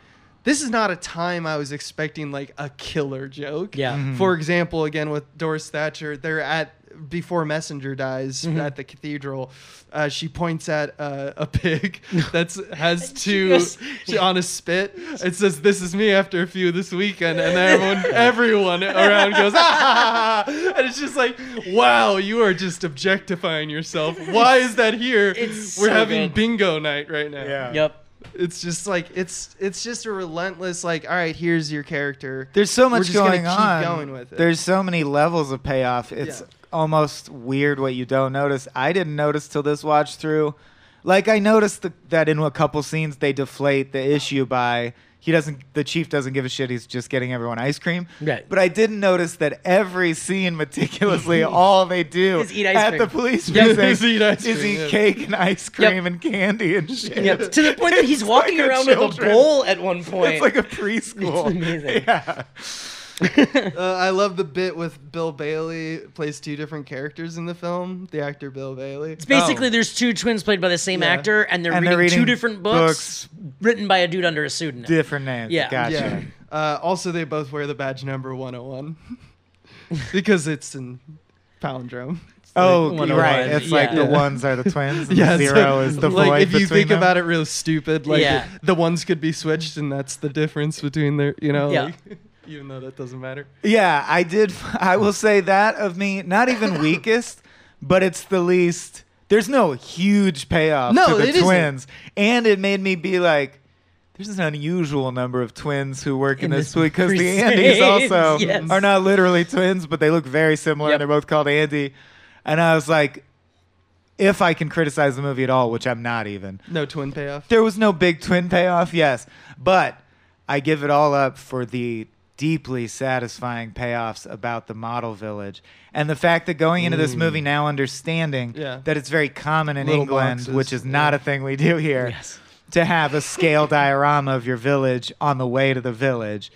This is not a time I was expecting like a killer joke. Yeah. Mm-hmm. For example, again with Doris Thatcher, they're at before Messenger dies Mm-hmm. at the cathedral. Uh, she points at uh, a pig that's has She two goes- on a spit. It says, "This is me after a few this weekend," and everyone everyone around goes, "Ah!" And it's just like, wow, you are just objectifying yourself. Why is that here? It's We're so having good. bingo night right now. Yeah. Yep. It's just like it's it's just a relentless like, all right, here's your character. There's so much going on. going with it. There's so many levels of payoff. It's Yeah. almost weird what you don't notice. I didn't notice till this watch through. Like I noticed the, that in a couple scenes they deflate the issue by he doesn't the chief doesn't give a shit. He's just getting everyone ice cream. Right. But I didn't notice that every scene meticulously all they do Is eat ice at cream. the police Yep. precinct Is eat ice is cream, eat cake and ice cream and candy and shit. Yep. To the point that he's It's walking like around with a bowl at one point. It's like a preschool. It's amazing. Yeah. Uh, I love the bit with Bill Bailey plays two different characters in the film. The actor Bill Bailey. It's basically Oh. there's two twins played by the same Yeah. actor, and they're, And reading, they're reading two different books, written by a dude under a pseudonym. Different names. Yeah. Gotcha. Yeah. Uh, also, they both wear the badge number 101 because it's in palindrome. Oh, Like right. 101, It's like the ones are the twins. And Yeah, the so, zero is the like void if you think them. about it real stupid, like Yeah. the ones could be switched, and that's the difference between their, you know, Yeah. like, even though that doesn't matter. Yeah, I did. I will say that of me, not even weakest, but it's the least. There's no huge payoff No, to the it isn't. twins, and it made me be like, "There's an unusual number of twins who work in, In this this because the Andys also yes. are not literally twins, but they look very similar, Yep. and they're both called Andy." And I was like, if I can criticize the movie at all, which I'm not even, No twin payoff. there was no big twin payoff, yes, but I give it all up for the deeply satisfying payoffs about the model village and the fact that going into this movie now understanding Yeah. that it's very common in Little England, boxes, which is not a thing we do here, Yes. to have a scale diorama of your village on the way to the village.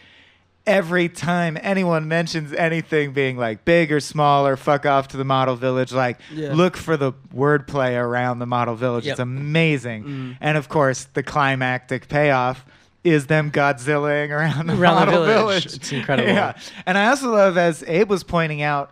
Every time anyone mentions anything being like big or small or fuck off to the model village, like Yeah. look for the wordplay around the model village. Yep. It's amazing. Mm. And of course, the climactic payoff is them Godzillaing around the Around the model village. village. It's incredible. Yeah. And I also love, as Abe was pointing out,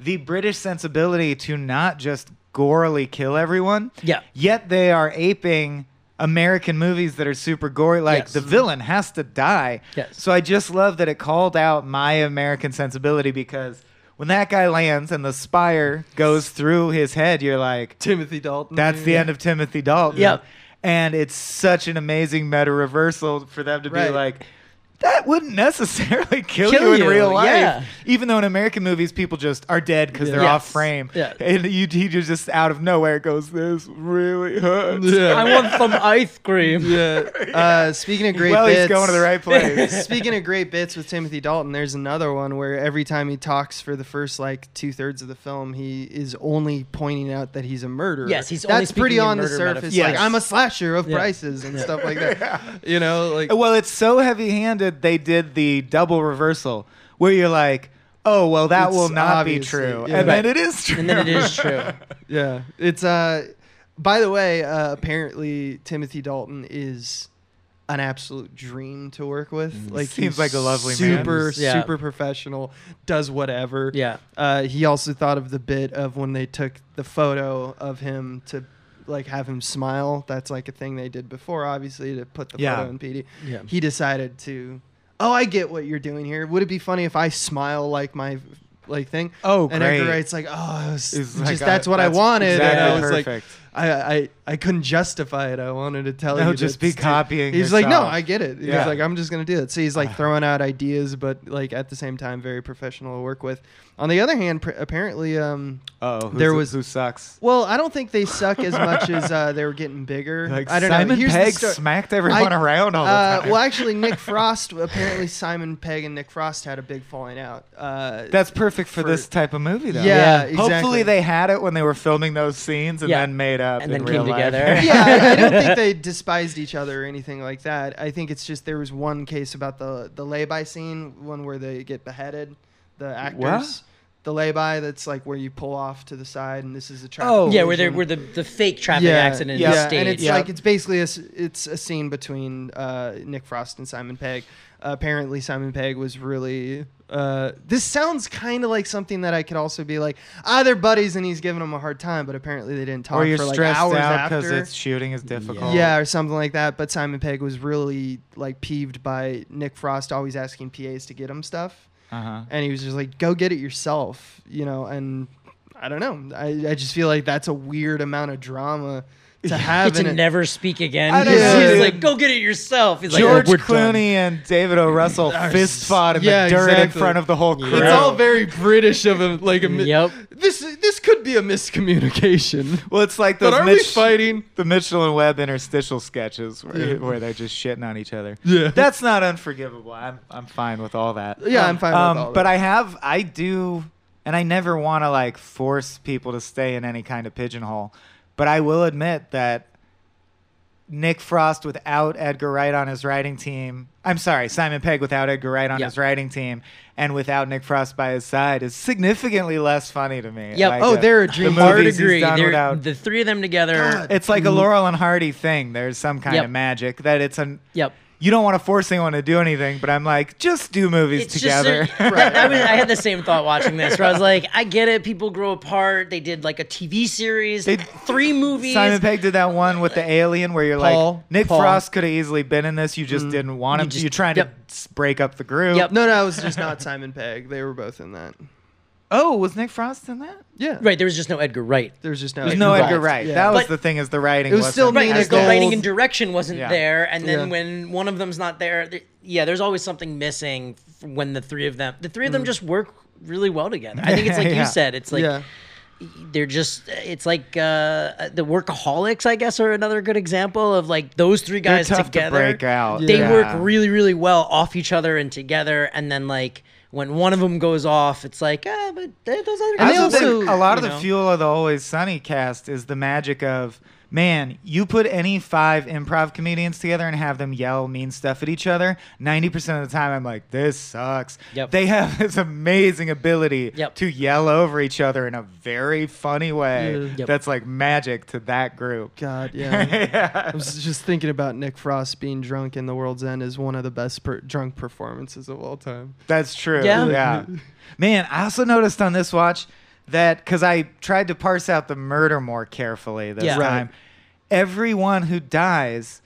the British sensibility to not just gorily kill everyone. Yeah. Yet they are aping American movies that are super gory. Like Yes. the villain has to die. Yes. So I just love that it called out my American sensibility because when that guy lands and the spire goes through his head, you're like, Timothy Dalton. that's the end of Timothy Dalton. Yep. And it's such an amazing meta reversal for them to be like, that wouldn't necessarily kill, Kill you in you, real life. yeah. Even though in American movies, people just are dead because they're Yes. off frame. Yeah. And you, he just out of nowhere goes, this really hurts. Yeah. I want some ice cream. Yeah. Uh, speaking of great well, bits, he's going to the right place. Speaking of great bits with Timothy Dalton, there's another one where every time he talks for the first like two thirds of the film, he is only pointing out that he's a murderer. Yes, he's only that's pretty on the surface. metaphors. Like I'm a slasher of Yeah. prices and stuff like that. You know, like well, it's so heavy handed, they did the double reversal where you're like, oh, well, that It's will not be obviously- true. yeah. And then it is true. And then it is true. yeah, it's uh. By the way, uh, apparently Timothy Dalton is an absolute dream to work with. Like Seems he's like a lovely man. super, Yeah. super professional. Does whatever. Yeah. Uh, he also thought of the bit of when they took the photo of him to like have him smile. That's like a thing they did before, obviously, to put the Yeah. photo in PD. Yeah. He decided to, oh, I get what you're doing here. Would it be funny if I smile like my like thing? Oh, and great. Edgar Wright's like, oh, was just like, that's uh, what I wanted. exactly and I was like, perfect. I, I I couldn't justify it. I wanted to tell No, you. just be copying He's like, no. I get it. He's Yeah. like, I'm just gonna do it. So he's like throwing out ideas, but like at the same time, very professional to work with. On the other hand, pr- apparently, um, Oh, There was- who sucks. well, I don't think they suck as much as uh, they were getting bigger. Like I don't know. Simon Here's Pegg smacked everyone I- around all the Uh, time. well, actually, Nick Frost. Apparently, Simon Pegg and Nick Frost had a big falling out. Uh, That's perfect for, for- this type of movie, though. yeah, Yeah. exactly. Hopefully, they had it when they were filming those scenes and Yeah. then made up And in then real came life. together. yeah, I, I don't think they despised each other or anything like that. I think it's just there was one case about the the lay-by scene, one where they get beheaded, the actors. What? The lay-by that's like where you pull off to the side, and this is a traffic. Oh. yeah, where they're where the, the fake traffic yeah, accident yeah, is staged. and it's Yeah. like it's basically a s- it's a scene between uh, Nick Frost and Simon Pegg. Apparently, Simon Pegg was really. Uh, this sounds kind of like something that I could also be like, ah, they're buddies, and he's giving them a hard time. But apparently, they didn't talk Or you're for like stressed hours out because after. it's shooting is difficult. Yeah, or something like that. But Simon Pegg was really like peeved by Nick Frost always asking PAs to get him stuff, Uh-huh. and he was just like, "Go get it yourself," you know. And I don't know. I, I just feel like that's a weird amount of drama to have to in never speak again. I don't He's, know, he's dude. like, go get it yourself. He's like, George "Oh, we're Clooney done." and David O. Russell fist fought in yeah, the dirt in front of the whole crew. It's all very British of a like a. Yep. This this could be a miscommunication. well, it's like But those are we Mitch- fighting? the Mitchell and Webb interstitial sketches where, Yeah. where they're just shitting on each other. Yeah. That's not unforgivable. I'm I'm fine with all that. Yeah, I'm fine with Um, all but. I have I do and I never want to like force people to stay in any kind of pigeonhole. But I will admit that Nick Frost without Edgar Wright on his writing team. I'm sorry, Simon Pegg without Edgar Wright on Yeah. his writing team and without Nick Frost by his side is significantly less funny to me. Yep. Like, Oh, uh, they're a the dream. Hard movies agree. without- the three of them together. God. it's like a Laurel and Hardy thing. There's some kind Yep. of magic that it's an Yep. You don't want to force anyone to do anything, but I'm like, just do movies It's together. just a, right. I, was, I had the same thought watching this, where I was like, I get it. People grow apart. They did like a TV series, They- three movies. Simon Pegg did that one with the alien where you're Paul. like, Nick Paul. Frost could have easily been in this. You just mm. didn't want him. You to. just- You're trying yep. to break up the group. Yep. No, no, it was just not Simon Pegg. They were both in that. Oh, was Nick Frost in that? Yeah. Right. There was just no Edgar Wright. There's just no. There's no. Edgar Wright. Yeah. That was But- the thing. Is the writing It was wasn't still Right. Nina As the Gold. writing and direction wasn't Yeah. there, and then Yeah. when one of them's not there, th- yeah, there's always something missing f- when the three of them, the three of them just work really well together. I think it's like Yeah. you said. It's like yeah. they're just it's like uh the workaholics i guess are another good example of like those three They're guys tough together to break out. they Yeah. work really really well off each other and together and then like when one of them goes off it's like ah but those other guys I also, think a lot of the know. fuel of the Always Sunny cast is the magic of man. You put any five improv comedians together and have them yell mean stuff at each other. Ninety percent of the time, I'm like, this sucks. Yep. They have this amazing ability Yep. to yell over each other in a very funny way. Yeah. Yep. That's like magic to that group. God, yeah. yeah. I was just thinking about Nick Frost being drunk in The World's End is one of the best per- drunk performances of all time. That's true. Yeah. Yeah. Man, I also noticed on this watch that because I tried to parse out the murder more carefully this Yeah. Right. time, everyone who dies,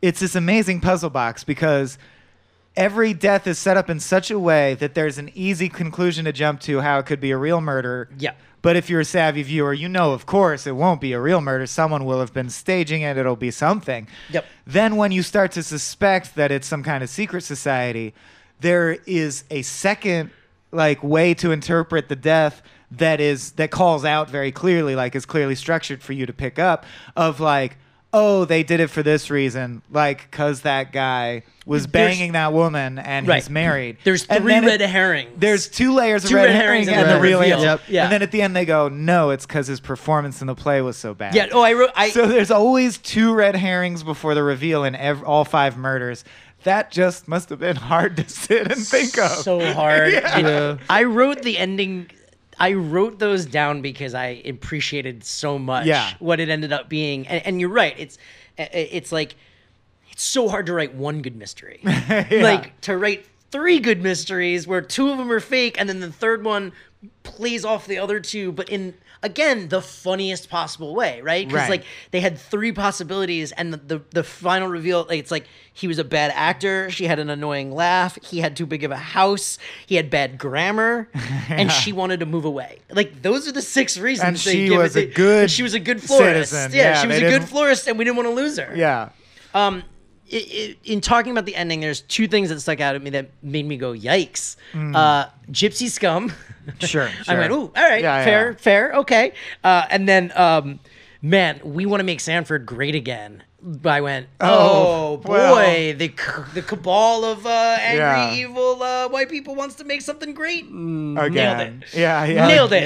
it's this amazing puzzle box because every death is set up in such a way that there's an easy conclusion to jump to how it could be a real murder. yeah But if you're a savvy viewer, you know, of course, it won't be a real murder. Someone will have been staging it. It'll be something. Yep. Then, when you start to suspect that it's some kind of secret society, there is a second, like, way to interpret the death that is that calls out very clearly, like, is clearly structured for you to pick up. Of like, oh, they did it for this reason, like, cause that guy was There's- banging that woman and Right. he's married. there's three red it- herrings there's two layers of Two red, red herring herrings and, and the then real reveal. answer. Yep. Yeah. And then at the end they go, no, it's because his performance in the play was so bad. yeah oh i wrote i so there's always two red herrings before the reveal in ev- all five murders. That just must have been hard to sit and think of. so hard Yeah. Yeah. I wrote the ending. I wrote those down because I appreciated so much Yeah. what it ended up being. And, and you're right. It's it's like it's so hard to write one good mystery. Like to write three good mysteries where two of them are fake, and then the third one plays off the other two, but in again the funniest possible way, right? Because Right. like they had three possibilities, and the, the the final reveal, like, it's like he was a bad actor, she had an annoying laugh, he had too big of a house, he had bad grammar, and she wanted to move away. Like those are the six reasons. And they she was a good she was a good florist. citizen. Yeah, Yeah, she was a good florist, and we didn't want to lose her. Yeah. Um, in talking about the ending, there's two things that stuck out at me that made me go, "Yikes!" Uh, Gypsy scum. Sure, I went, "Ooh, all right, Yeah, fair, yeah. fair, okay." Uh, and then, um, man, we want to make Sandford great again. I went, Oh, oh, boy, well. the the cabal of uh, angry, Yeah. evil uh, white people wants to make something great. Again. Nailed it. Yeah, yeah. Nailed it.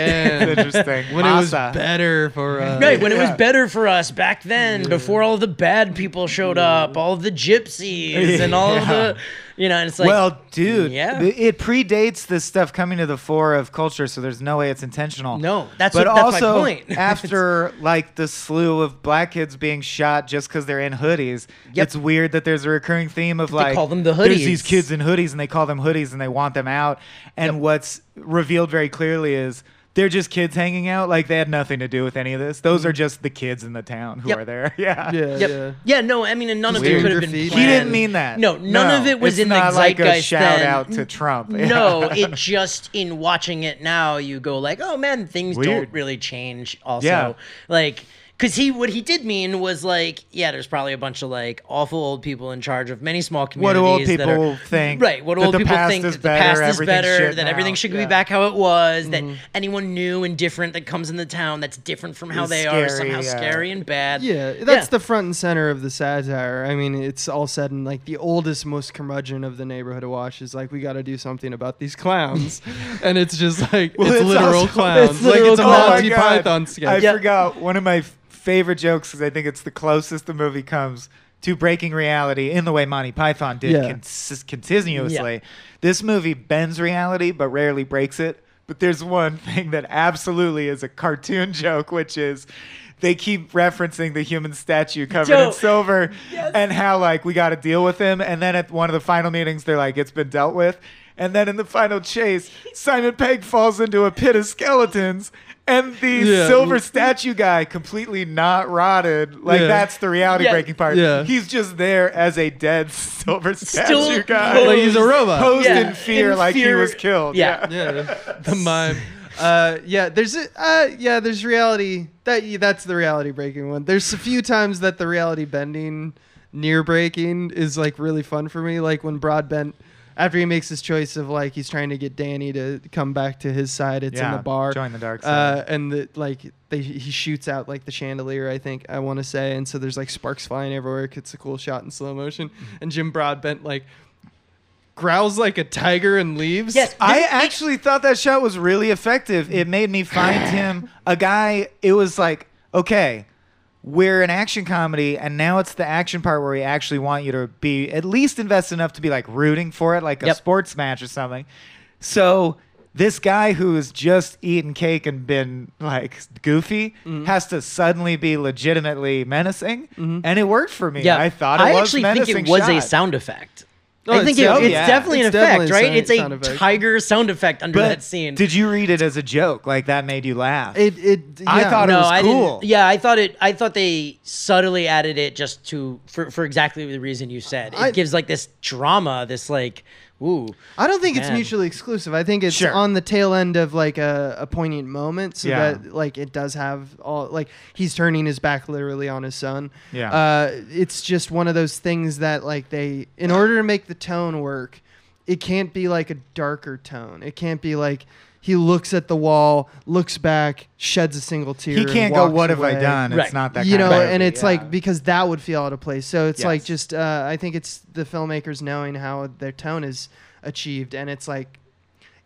Interesting. when it was better for uh, Right, when it was better for us back then, before all the bad people showed up, all of the gypsies and all of the, you know, and it's like, well, dude, yeah. it predates this stuff coming to the fore of culture, so there's no way it's intentional. No, that's but what- that's my also point. after like the slew of black kids being shot just because they're in hoodies, Yep. it's weird that there's a recurring theme of like call them the hoodies. There's these kids in hoodies, and they call them hoodies, and they want them out. And what's revealed very clearly is. They're just kids hanging out. Like they had nothing to do with any of this. Those mm-hmm. are just the kids in the town who Yep. are there. Yeah. yeah, Yep. yeah. Yeah, no, I mean, and none of it Weird could have been graffiti. planned. He didn't mean that. No, none No, of it was it's in the not like a zeitgeist shout then. out to mm, Trump. No, Yeah. it just in watching it now, you go like, oh man, things Weird. don't really change. Also, Yeah. like. Because he, what he did mean was like, yeah, there's probably a bunch of like awful old people in charge of many small communities. What communities. do old that people are, think? Right. What that old people think that the better, past is better, that now. everything should Yeah. be back how it was, that mm-hmm. anyone new and different that comes in the town that's different from how Is they are somehow yeah. scary and bad. Yeah, that's the front and center of the satire. I mean, it's all said in like the oldest, most curmudgeon of the neighborhood of Wash is like, we got to do something about these clowns, and it's just like Well, it's, it's literal also- clowns, it's like literal it's a clowns. Oh my Monty God. Python I sketch. Yeah. forgot one of my f- favorite jokes because I think it's the closest the movie comes to breaking reality in the way Monty Python did Yeah. cons- continuously. This movie bends reality but rarely breaks it. But there's one thing that absolutely is a cartoon joke, which is they keep referencing the human statue covered in silver Yes. and how like we got to deal with him. And then at one of the final meetings, they're like, it's been dealt with. And then in the final chase, Simon Pegg falls into a pit of skeletons. And the Yeah. silver statue guy, completely not rotted. Like Yeah. that's the reality Yeah. breaking part. Yeah. He's just there as a dead silver statue Still guy. posed- Like he's a robot. posed Yeah, in fear in like he was killed. Yeah. yeah, the mime. Uh, yeah, there's a, uh, yeah, there's reality that that's the reality breaking one. There's a few times that the reality bending near breaking is like really fun for me. Like when Broadbent, after he makes his choice of like he's trying to get Danny to come back to his side, it's in the bar, join the dark uh, side. and the, like they he shoots out like the chandelier, I think I want to say, and so there's like sparks flying everywhere. It's a cool shot in slow motion, Mm-hmm. and Jim Broadbent like growls like a tiger and leaves. Yes. I actually thought that shot was really effective. It made me find him a guy. It was like, okay, we're an action comedy, and now it's the action part where we actually want you to be at least invested enough to be like rooting for it, like a Yep. sports match or something. So this guy who has just eaten cake and been like goofy mm-hmm. has to suddenly be legitimately menacing, mm-hmm. and it worked for me. Yeah, I thought it I was actually think menacing it was a shot. sound effect. Oh, I it's think it, def- it's yeah. definitely It's an effect, definitely a right? sound- It's a sound effect. tiger sound effect under But that scene. did you read it as a joke? Like that made you laugh? It it I yeah. thought it was I cool. didn't. Yeah, I thought it. I thought they subtly added it just to for for exactly the reason you said. It I- gives like this drama, this like, ooh. I don't think it's mutually exclusive. I think it's Sure. on the tail end of like a, a poignant moment, so Yeah. that like it does have all like he's turning his back literally on his son. Yeah. Uh, it's just one of those things that like they, in order to make the tone work, it can't be like a darker tone. It can't be like he looks at the wall, looks back, sheds a single tear. he can't go. walks What have I done? Right. It's not that. you kind know, of movie, and it's yeah. like because that would feel out of place. So it's like just uh, I think it's the filmmakers knowing how their tone is achieved, and it's like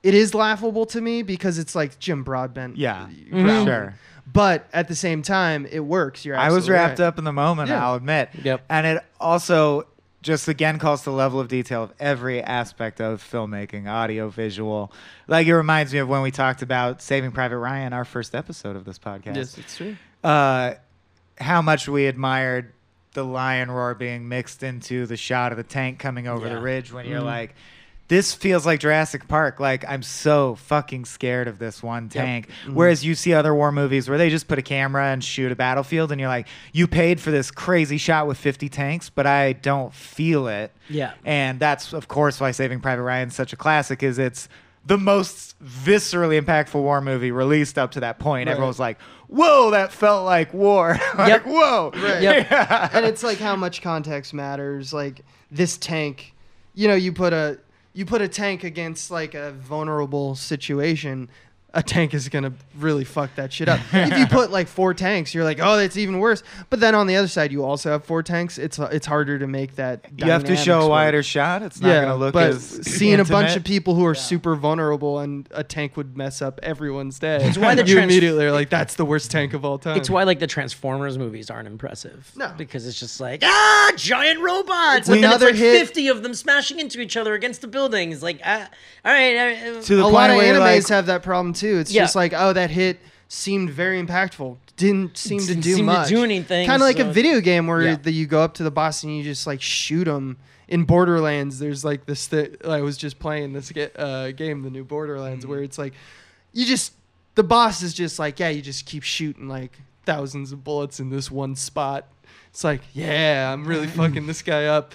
it is laughable to me because it's like Jim Broadbent. Yeah, growling. sure. But at the same time, it works. You're I was wrapped right. up in the moment. Yeah. I'll admit. Yep. And it also just again calls the level of detail of every aspect of filmmaking, audio, visual. Like it reminds me of when we talked about Saving Private Ryan, our first episode of this podcast. Yes, it's true. uh, how much we admired the lion roar being mixed into the shot of the tank coming over Yeah. the ridge when you're Mhm. like this feels like Jurassic Park. Like I'm so fucking scared of this one tank. Mm-hmm. Whereas you see other war movies where they just put a camera and shoot a battlefield, and you're like, you paid for this crazy shot with 50 tanks, but I don't feel it. Yeah. And that's of course why Saving Private Ryan is such a classic. Is it's the most viscerally impactful war movie released up to that point. Right. Everyone was like, "Whoa, that felt like war!" like, Yep. "Whoa!" Right. Yep. and it's like how much context matters. Like this tank, you know, you put a you put a tank against like a vulnerable situation. A tank is gonna really fuck that shit up. if you put like four tanks, you're like, oh, that's even worse. But then on the other side, you also have four tanks. It's it's harder to make that. You have to dynamics show a work. wider shot. It's not gonna look but as seeing a bunch of people who are super vulnerable and a tank would mess up everyone's day. It's why the you trans- immediately are like, that's the worst tank of all time. It's why like the Transformers movies aren't impressive. No. because it's just like ah, giant robots, We and then it's another like hit- fifty of them smashing into each other against the buildings. Like, ah, all right, uh, To the a point lot of where animes like, have that problem too. It's Yeah. just like, oh, that hit seemed very impactful. Didn't seem to do seem to much. do anything, Kind of like a video game where Yeah. the, you go up to the boss and you just like shoot them. In Borderlands, there's like this. Th- I was just playing this uh, game, the new Borderlands, Mm-hmm. where it's like, you just the boss is just like, yeah, you just keep shooting like thousands of bullets in this one spot. It's like, yeah, I'm really fucking this guy up.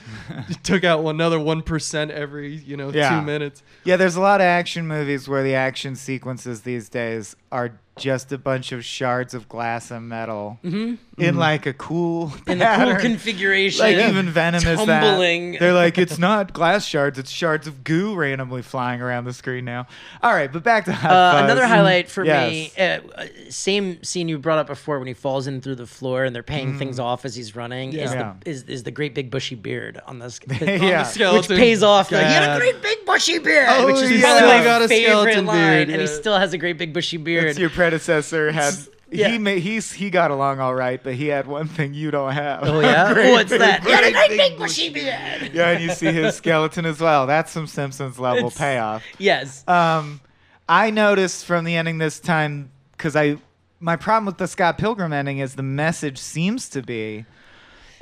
Took out another one percent every you know Yeah. two minutes. Yeah, there's a lot of action movies where the action sequences these days are just a bunch of shards of glass and metal in like a cool Mm-hmm. in the cool configuration. Like even Venom is tumbling. that. They're like, it's not glass shards, it's shards of goo randomly flying around the screen now. All right, but back to Hot Uh, another highlight for Yes. me, uh, uh, same scene you brought up before when he falls in through the floor and they're paying things off as he's running is, Mm. Yeah. the, is is the great big bushy beard on the, sk- Yeah. which skeleton. pays off. Like, he had a great big bushy beard, Oh, which is he's probably my got a favorite line, beard, and he still has a great big bushy beard. That's your predecessor had. Yeah. He made he's he got along all right, but he had one thing you don't have. oh yeah, what's big- that? He had a great great big bushy beard. Yeah, and you see his skeleton as well. That's some Simpsons level It's- payoff. Yes. Um, I noticed from the ending this time because I my problem with the Scott Pilgrim ending is the message seems to be,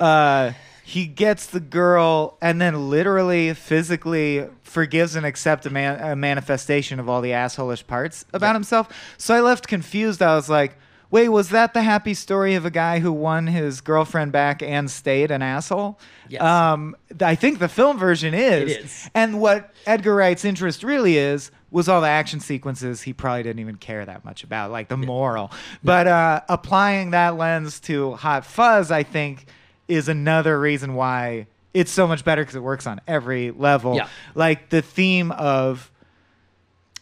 uh, he gets the girl and then literally physically forgives and accepts a, man- a manifestation of all the assholeish parts about himself. So I left confused. I was like. Wait, was that the happy story of a guy who won his girlfriend back and stayed an asshole? Yes. Um, I think the film version is. It is. And what Edgar Wright's interest really is was all the action sequences he probably didn't even care that much about, like the moral. But uh, applying that lens to Hot Fuzz, I think, is another reason why it's so much better because it works on every level. Yeah. Like the theme of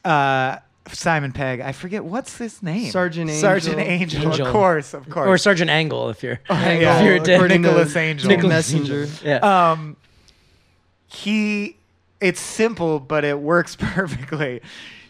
uh, Simon Pegg, I forget what's his name. Sergeant Sergeant Angel. Angel, Angel. of course, of course. or Sergeant Angle if you're yeah. if you're dead. according to Nicholas Angel. Nick Messenger. Yeah. um he it's simple but it works perfectly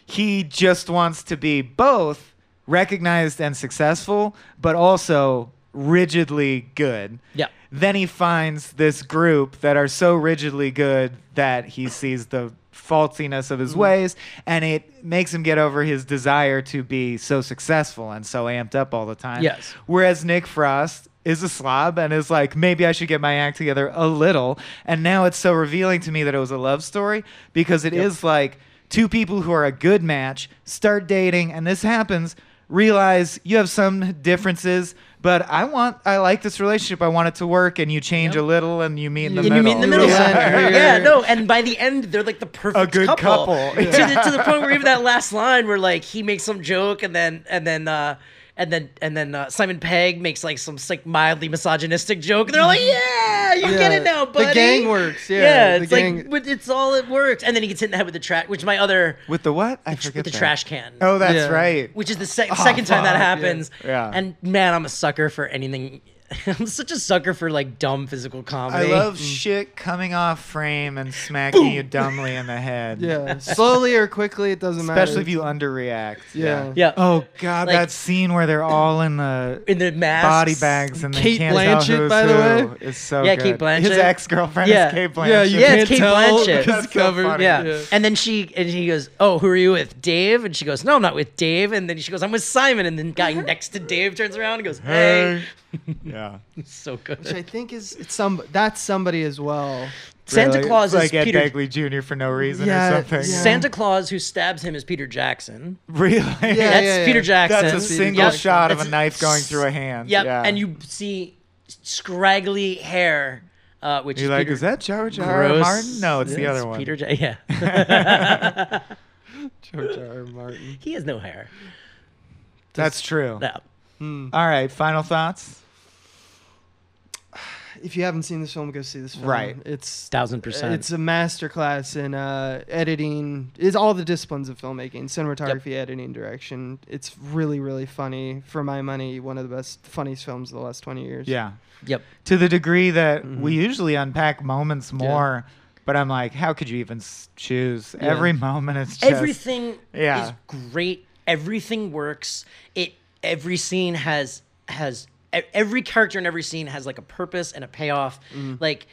he just wants to be both recognized and successful but also rigidly good Yeah. Then he finds this group that are so rigidly good that he sees the faultiness of his Mm-hmm. ways and it makes him get over his desire to be so successful and so amped up all the time Yes. Whereas Nick Frost is a slob and is like, maybe I should get my act together a little. And now it's so revealing to me that it was a love story because it is like two people who are a good match start dating, and this happens, realize you have some differences. But I want, I like this relationship. I want it to work, and you change Yep. a little, and you meet in the and middle. you meet in the middle. Yeah. Yeah. no, and by the end, they're like the perfect good couple. To, the, to the point where even that last line where like he makes some joke and then and then uh and then and then uh, Simon Pegg makes like some like mildly misogynistic joke. And they're like, "Yeah, you get it now, buddy." The gang works. Yeah, Yeah, it's gang- like it's all it works. And then he gets hit in the head with the trash, which my other With the what? I with forget the that. trash can. Oh, that's Yeah. right. which is the sec- second time that fuck, yeah. happens. Yeah. And man, I'm a sucker for anything. I'm such a sucker for like dumb physical comedy. I comedy. love mm. shit coming off frame and smacking you dumbly in the head. Yeah, slowly or quickly, it doesn't matter. Especially if you underreact. Yeah. Yeah. Oh god, Like- that scene where they're all in the in the mask. body bags and they Cate can't tell Blanchett, who's by the who way. is so Yeah, good. Cate Blanchett. His ex-girlfriend Yeah. is Cate Blanchett. Yeah, you Yeah, can't it's Cate tell Blanchett. 'cause That's it's so covered. funny. Yeah. Yeah. And then she and he goes, "Oh, who are you with, Dave?" And she goes, "No, I'm not with Dave." And then she goes, "I'm with Simon." And then guy next to Dave turns around and goes, "Hey." yeah. so good. Which I think is it's some that's somebody as well. Santa Really? Claus It's is like Ed Peter. Begley Jr. for no reason Yeah, or something. yeah. Santa Claus who stabs him is Peter Jackson. Really? Yeah, That's yeah, yeah. Peter Jackson. That's a single Jackson. shot of a knife going through a hand. Yep. Yeah. And you see scraggly hair, uh, which You're is like, Peter is that George R. R. Martin? No, it's the Yeah, other one. Peter J. Yeah. George R. R. Martin. he has no hair. That's true. No. Hmm. All right, final thoughts. If you haven't seen this film, go see this film. Right. It's Thousand percent. It's a masterclass in uh, editing. It's all the disciplines of filmmaking: cinematography, editing, direction. It's really, really funny. For my money, one of the best, funniest films of the last twenty years. Yeah. Yep. To the degree that Mhm. we usually unpack moments more, but I'm like, how could you even choose? Yeah. Every moment is just Everything Yeah. is great. Everything works. It every scene has has every character in every scene has like a purpose and a payoff. Mm. Like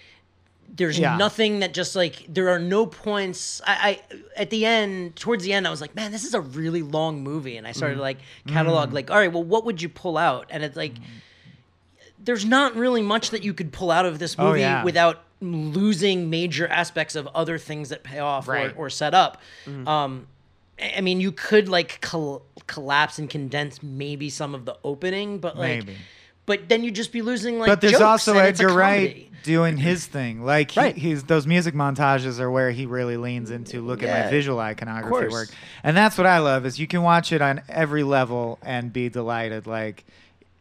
there's Yeah. nothing that just like there are no points. I, I at the end, towards the end, I was like, man, this is a really long movie, and I started to like catalog mm. like, all right, well, what would you pull out? And it's like. There's not really much that you could pull out of this Oh, movie yeah. without losing major aspects of other things that pay off Right. or, or set up. Mm-hmm. Um, I I mean, you could like col- collapse and condense maybe some of the opening, but like, Maybe. But then you'd just be losing like. but there's jokes, also and it's a Edgar Wright doing his thing. Like he, Right. he's those music montages are where he really leans into look at my visual iconography work, and that's what I love is you can watch it on every level and be delighted. Like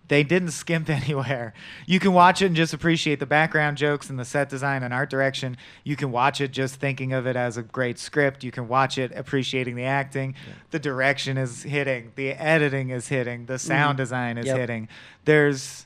they didn't skimp anywhere. You can watch it and just appreciate the background jokes and the set design and art direction. You can watch it just thinking of it as a great script. You can watch it appreciating the acting. The direction is hitting. The editing is hitting. The sound mm. design is Yep. hitting. There's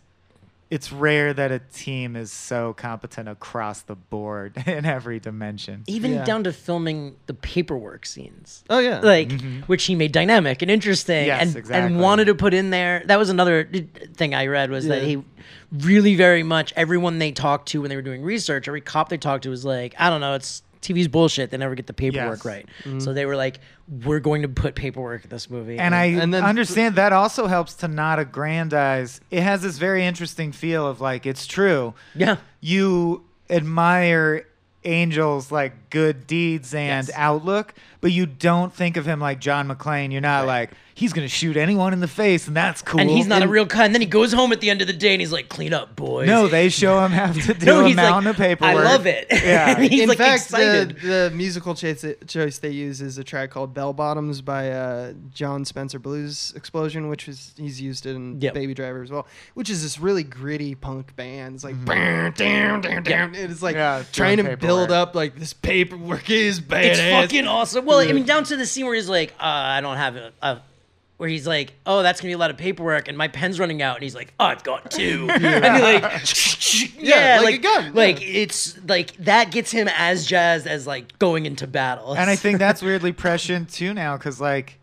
it's rare that a team is so competent across the board in every dimension. even Yeah. down to filming the paperwork scenes. Oh yeah. Like, mm-hmm. which he made dynamic and interesting, Yes, and exactly. and wanted to put in there. That was another thing I read was that he really very much everyone they talked to when they were doing research, every cop they talked to was like, I don't know, it's TV's bullshit. They never get the paperwork Yes. right. Mm-hmm. So they were like, we're going to put paperwork in this movie. And I And then- understand that also helps to not aggrandize. It has this very interesting feel of like it's true. yeah, You admire Angel's like good deeds and Yes. outlook, but you don't think of him like John McClane. You're not like he's gonna shoot anyone in the face, and that's cool. and he's not a real cut. And then he goes home at the end of the day and he's like, clean up, boys. No, they show him have to do no, a he's mountain like, of paperwork. I love it. Yeah. he's in like fact, excited. the, the musical choice, choice they use is a track called "Bell Bottoms" by uh, Jon Spencer Blues Explosion, which is he's used in Yep. Baby Driver as well, which is this really gritty punk band. It's like "Bam, down, down, down," and it's like Mm-hmm. Yeah, it's trying to doing build paperwork. up like this paperwork is badass. It's fucking awesome. Well, I mean, down to the scene where he's like, uh, I don't have a, a where he's like, oh, that's gonna be a lot of paperwork, and my pen's running out, and he's like, oh, I've got two, and he like, yeah, Yeah, like like a gun, like yeah. it's like that gets him as jazzed as like going into battle. And I think that's weirdly prescient too now, because like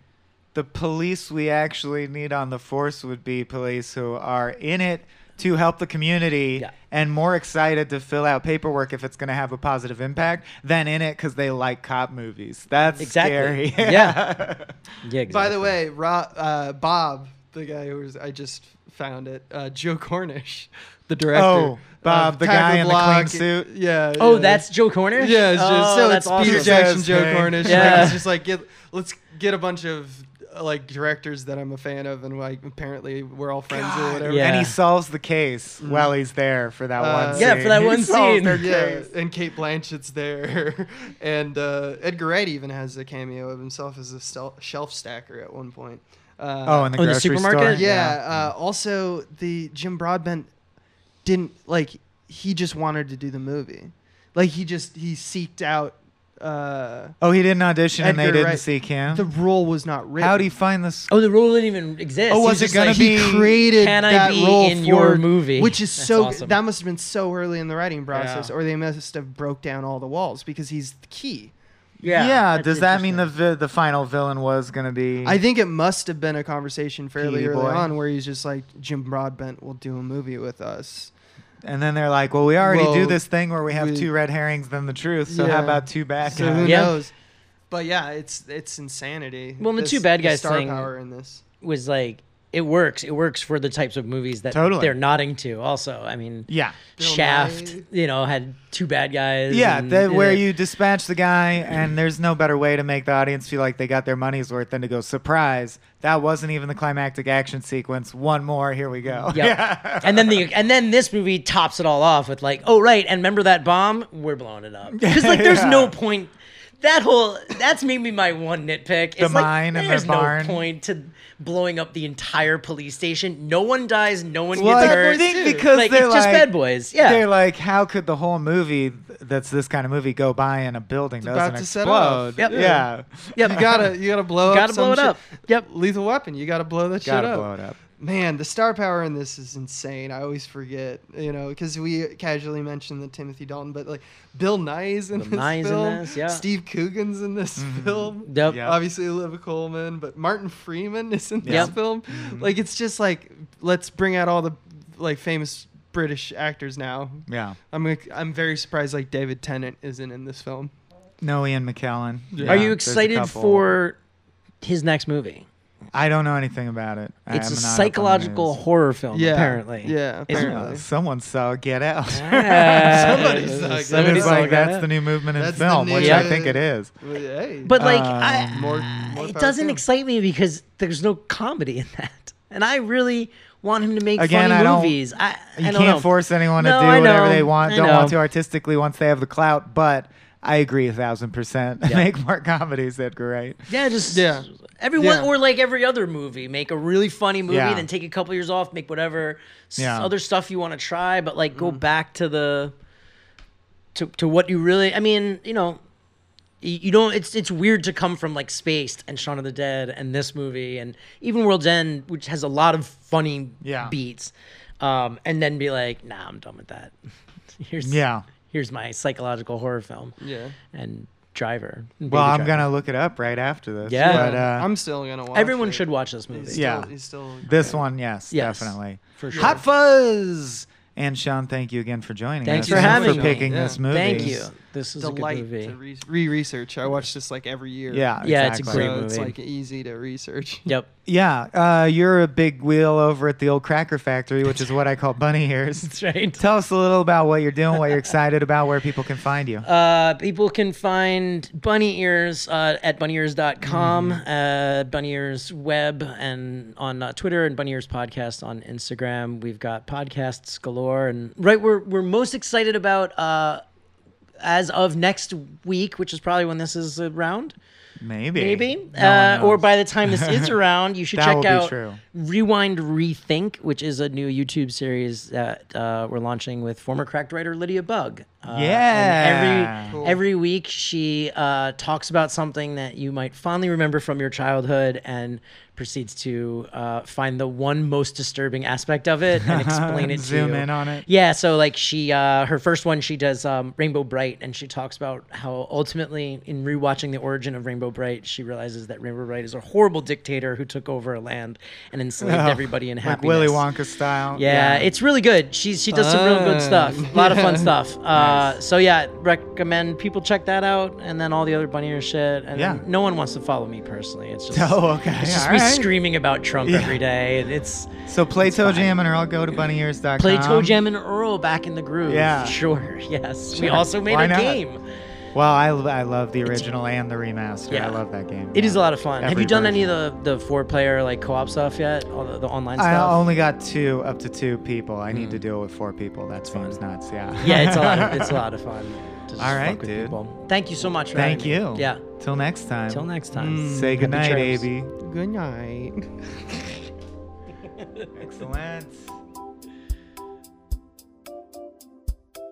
the police we actually need on the force would be police who are in it to help the community Yeah. and more excited to fill out paperwork if it's going to have a positive impact than in it because they like cop movies. That's Exactly. scary. Yeah. yeah. Exactly. By the way, Ro- uh, Bob, the guy who was I just found it, uh, Joe Cornish, the director. Oh, Bob, the Tackle guy in the clean suit? Yeah. oh, yeah. that's Joe Cornish. Yeah, it's just, oh, so that's it's awesome. Peter He Jackson, Joe. Cornish. Yeah. Like, it's just like get let's get a bunch of like directors that I'm a fan of, and like apparently we're all friends or whatever. Yeah. And he solves the case while he's there for that Uh, one scene. Yeah, for that one solves scene. their Yeah, case. and Cate Blanchett's there, and uh, Edgar Wright even has a cameo of himself as a stel- shelf stacker at one point. Uh, Oh, in the Oh, in the supermarket? store? yeah. Uh, also, the Jim Broadbent didn't like. He just wanted to do the movie. Like he just he seeked out. Uh, Oh, he didn't audition and they Edgar didn't Wright. seek him. the role was not written. How'd he find this? Oh, the role didn't even exist. Oh, He was it just gonna like, be- he created Can I that be role in for, your movie? which is That's so awesome. that must have been so early in the writing process, Yeah. or they must have broke down all the walls because he's the key. Yeah. Yeah. that's does that mean the interesting. vi- the final villain was gonna be? I think it must have been a conversation fairly Petey early boy. on where he's just like Jim Broadbent will do a movie with us. And then they're like, well, we already do this thing where we have we- two red herrings than the truth. So Yeah. how about two bad So guys? who Yeah. knows? But yeah, it's it's insanity. Well, the two bad the guys star thing- power in this. was like it works. It works for the types of movies that Totally. they're nodding to. Also, I mean, Yeah. Shaft, you know, had two bad guys. Yeah, and, that, where you dispatch the guy, and there's no better way to make the audience feel like they got their money's worth than to go, surprise, that wasn't even the climactic action sequence. One more, here we go. Yep. and then the and then this movie tops it all off with like, oh right, and remember that bomb? We're blowing it up because like there's no point. That whole that's maybe my one nitpick. The It's like, mine and the there's barn. no point to blowing up the entire police station. No one dies. No one Well, gets I hurt. think too. because like they're it's just like, bad boys. Yeah. They're like, how could the whole movie that's this kind of movie go by in a building about doesn't to set explode? off. Yep. Yeah. Yep. You gotta you gotta blow You Gotta up. blow some it shit. up. Yep. Lethal Weapon. You gotta blow that Gotta shit up. blow it up. Man, the star power in this is insane. I always forget, you know, because we casually mentioned the Timothy Dalton, but like Bill Nighy's in Bill this Nighy's in film. this, yeah. Steve Coogan's in this mm-hmm. film. Yep. Yeah. Obviously, Olivia Colman, but Martin Freeman is in this Yep. film. Mm-hmm. Like, it's just like let's bring out all the like famous British actors now. Yeah. I'm like, I'm very surprised like David Tennant isn't in this film. No Ian McKellen. Yeah. Are you excited for his next movie? I don't know anything about it. It's a not up on the psychological horror film. Yeah, Apparently. yeah, It's- apparently. Uh, someone saw Get Out. Somebody Somebody saw Get Out. Somebody's It's like, saw that's that. the new movement in That's the film, new- which Yeah. I think it is. Well, hey, But like, Um, I, more, more it power doesn't to him. excite me because there's no comedy in that, and I really want him to make Again, funny I don't- movies. I, You don't can't know. force anyone No, to I do whatever know. they want, I don't want to artistically once they have the clout, but I agree a thousand percent. Yeah. Make more comedies, Edgar Wright. Yeah, just Yeah. Everyone Yeah. or like every other movie, make a really funny movie, Yeah. then take a couple years off, make whatever Yeah. other stuff you want to try, but like Mm. go back to the to to what you really. I mean, you know, you, you don't. It's it's weird to come from like Spaced and Shaun of the Dead and this movie and even World's End, which has a lot of funny Yeah. beats, um, and then be like, nah, I'm done with that. here's Yeah. Here's my psychological horror film Yeah. and Driver. and Well, Baby I'm Driver. gonna look it up right after this. Yeah. But uh, I'm still gonna watch. Everyone it. should watch this movie. He's Yeah. Still, he's still this one, yes, Yes. definitely. For sure. Hot Fuzz. And Sean, thank you again for joining Thanks us. for and having for me. picking Yeah. this movie. Thank you. This is a delight good movie. to re- re-research. I watch this like every year. Yeah, Yeah, it's a exactly. great so it's like easy to research. Yep. Yeah, uh, you're a big wheel over at the old Cracker Factory, which is what I call bunny ears. That's right. Tell us a little about what you're doing, what you're excited about, where people can find you. Uh, people can find Bunny Ears uh, at bunnyears.com, Mm-hmm. uh, Bunny Ears web, and on uh, Twitter, and Bunny Ears podcast on Instagram. We've got podcasts galore, and right, we're we're most excited about uh, as of next week, which is probably when this is around. Maybe. maybe. No uh, or by the time this is around you should check out rewind rethink which is a new youtube series that uh, we're launching with former cracked writer lydia bug uh, Yeah. every Cool. every week she uh, talks about something that you might fondly remember from your childhood and proceeds to uh, find the one most disturbing aspect of it and explain it to Zoom you. in on it. Yeah, so like she, uh, her first one, she does um, Rainbow Brite, and she talks about how ultimately, in rewatching the origin of Rainbow Brite, she realizes that Rainbow Brite is a horrible dictator who took over a land and enslaved Oh, everybody in like happiness. Willy Wonka style. Yeah, it's really good. She's she does some real good stuff. A lot of fun Yeah. stuff. Uh, so yeah, recommend people check that out, and then all the other bunny ear shit. And Yeah. no one wants to follow me personally. It's just Oh, okay. it's just all me right. screaming about Trump Yeah. every day. and It's So play Toe fine. Jam and I'll go to bunnyears.com. play ToeJam and Earl back in the groove. Yeah. sure. Yes, we also made Why a not? game. Well, I, I love the original and the remaster. Yeah. I love that game. It is yeah. a lot of fun. Have you done any of the the four player like co op stuff yet? All the, the online I stuff. only got two, up to two people. I need to do it with four people. That seems nuts. Yeah. yeah, it's a lot. Of, it's a lot of fun. Just All right, dude. people. Thank you so much. Thank having me. you. Yeah. Till next time. Till next time. Mm. Say Happy goodnight, trails. AB. Good night. Excellent.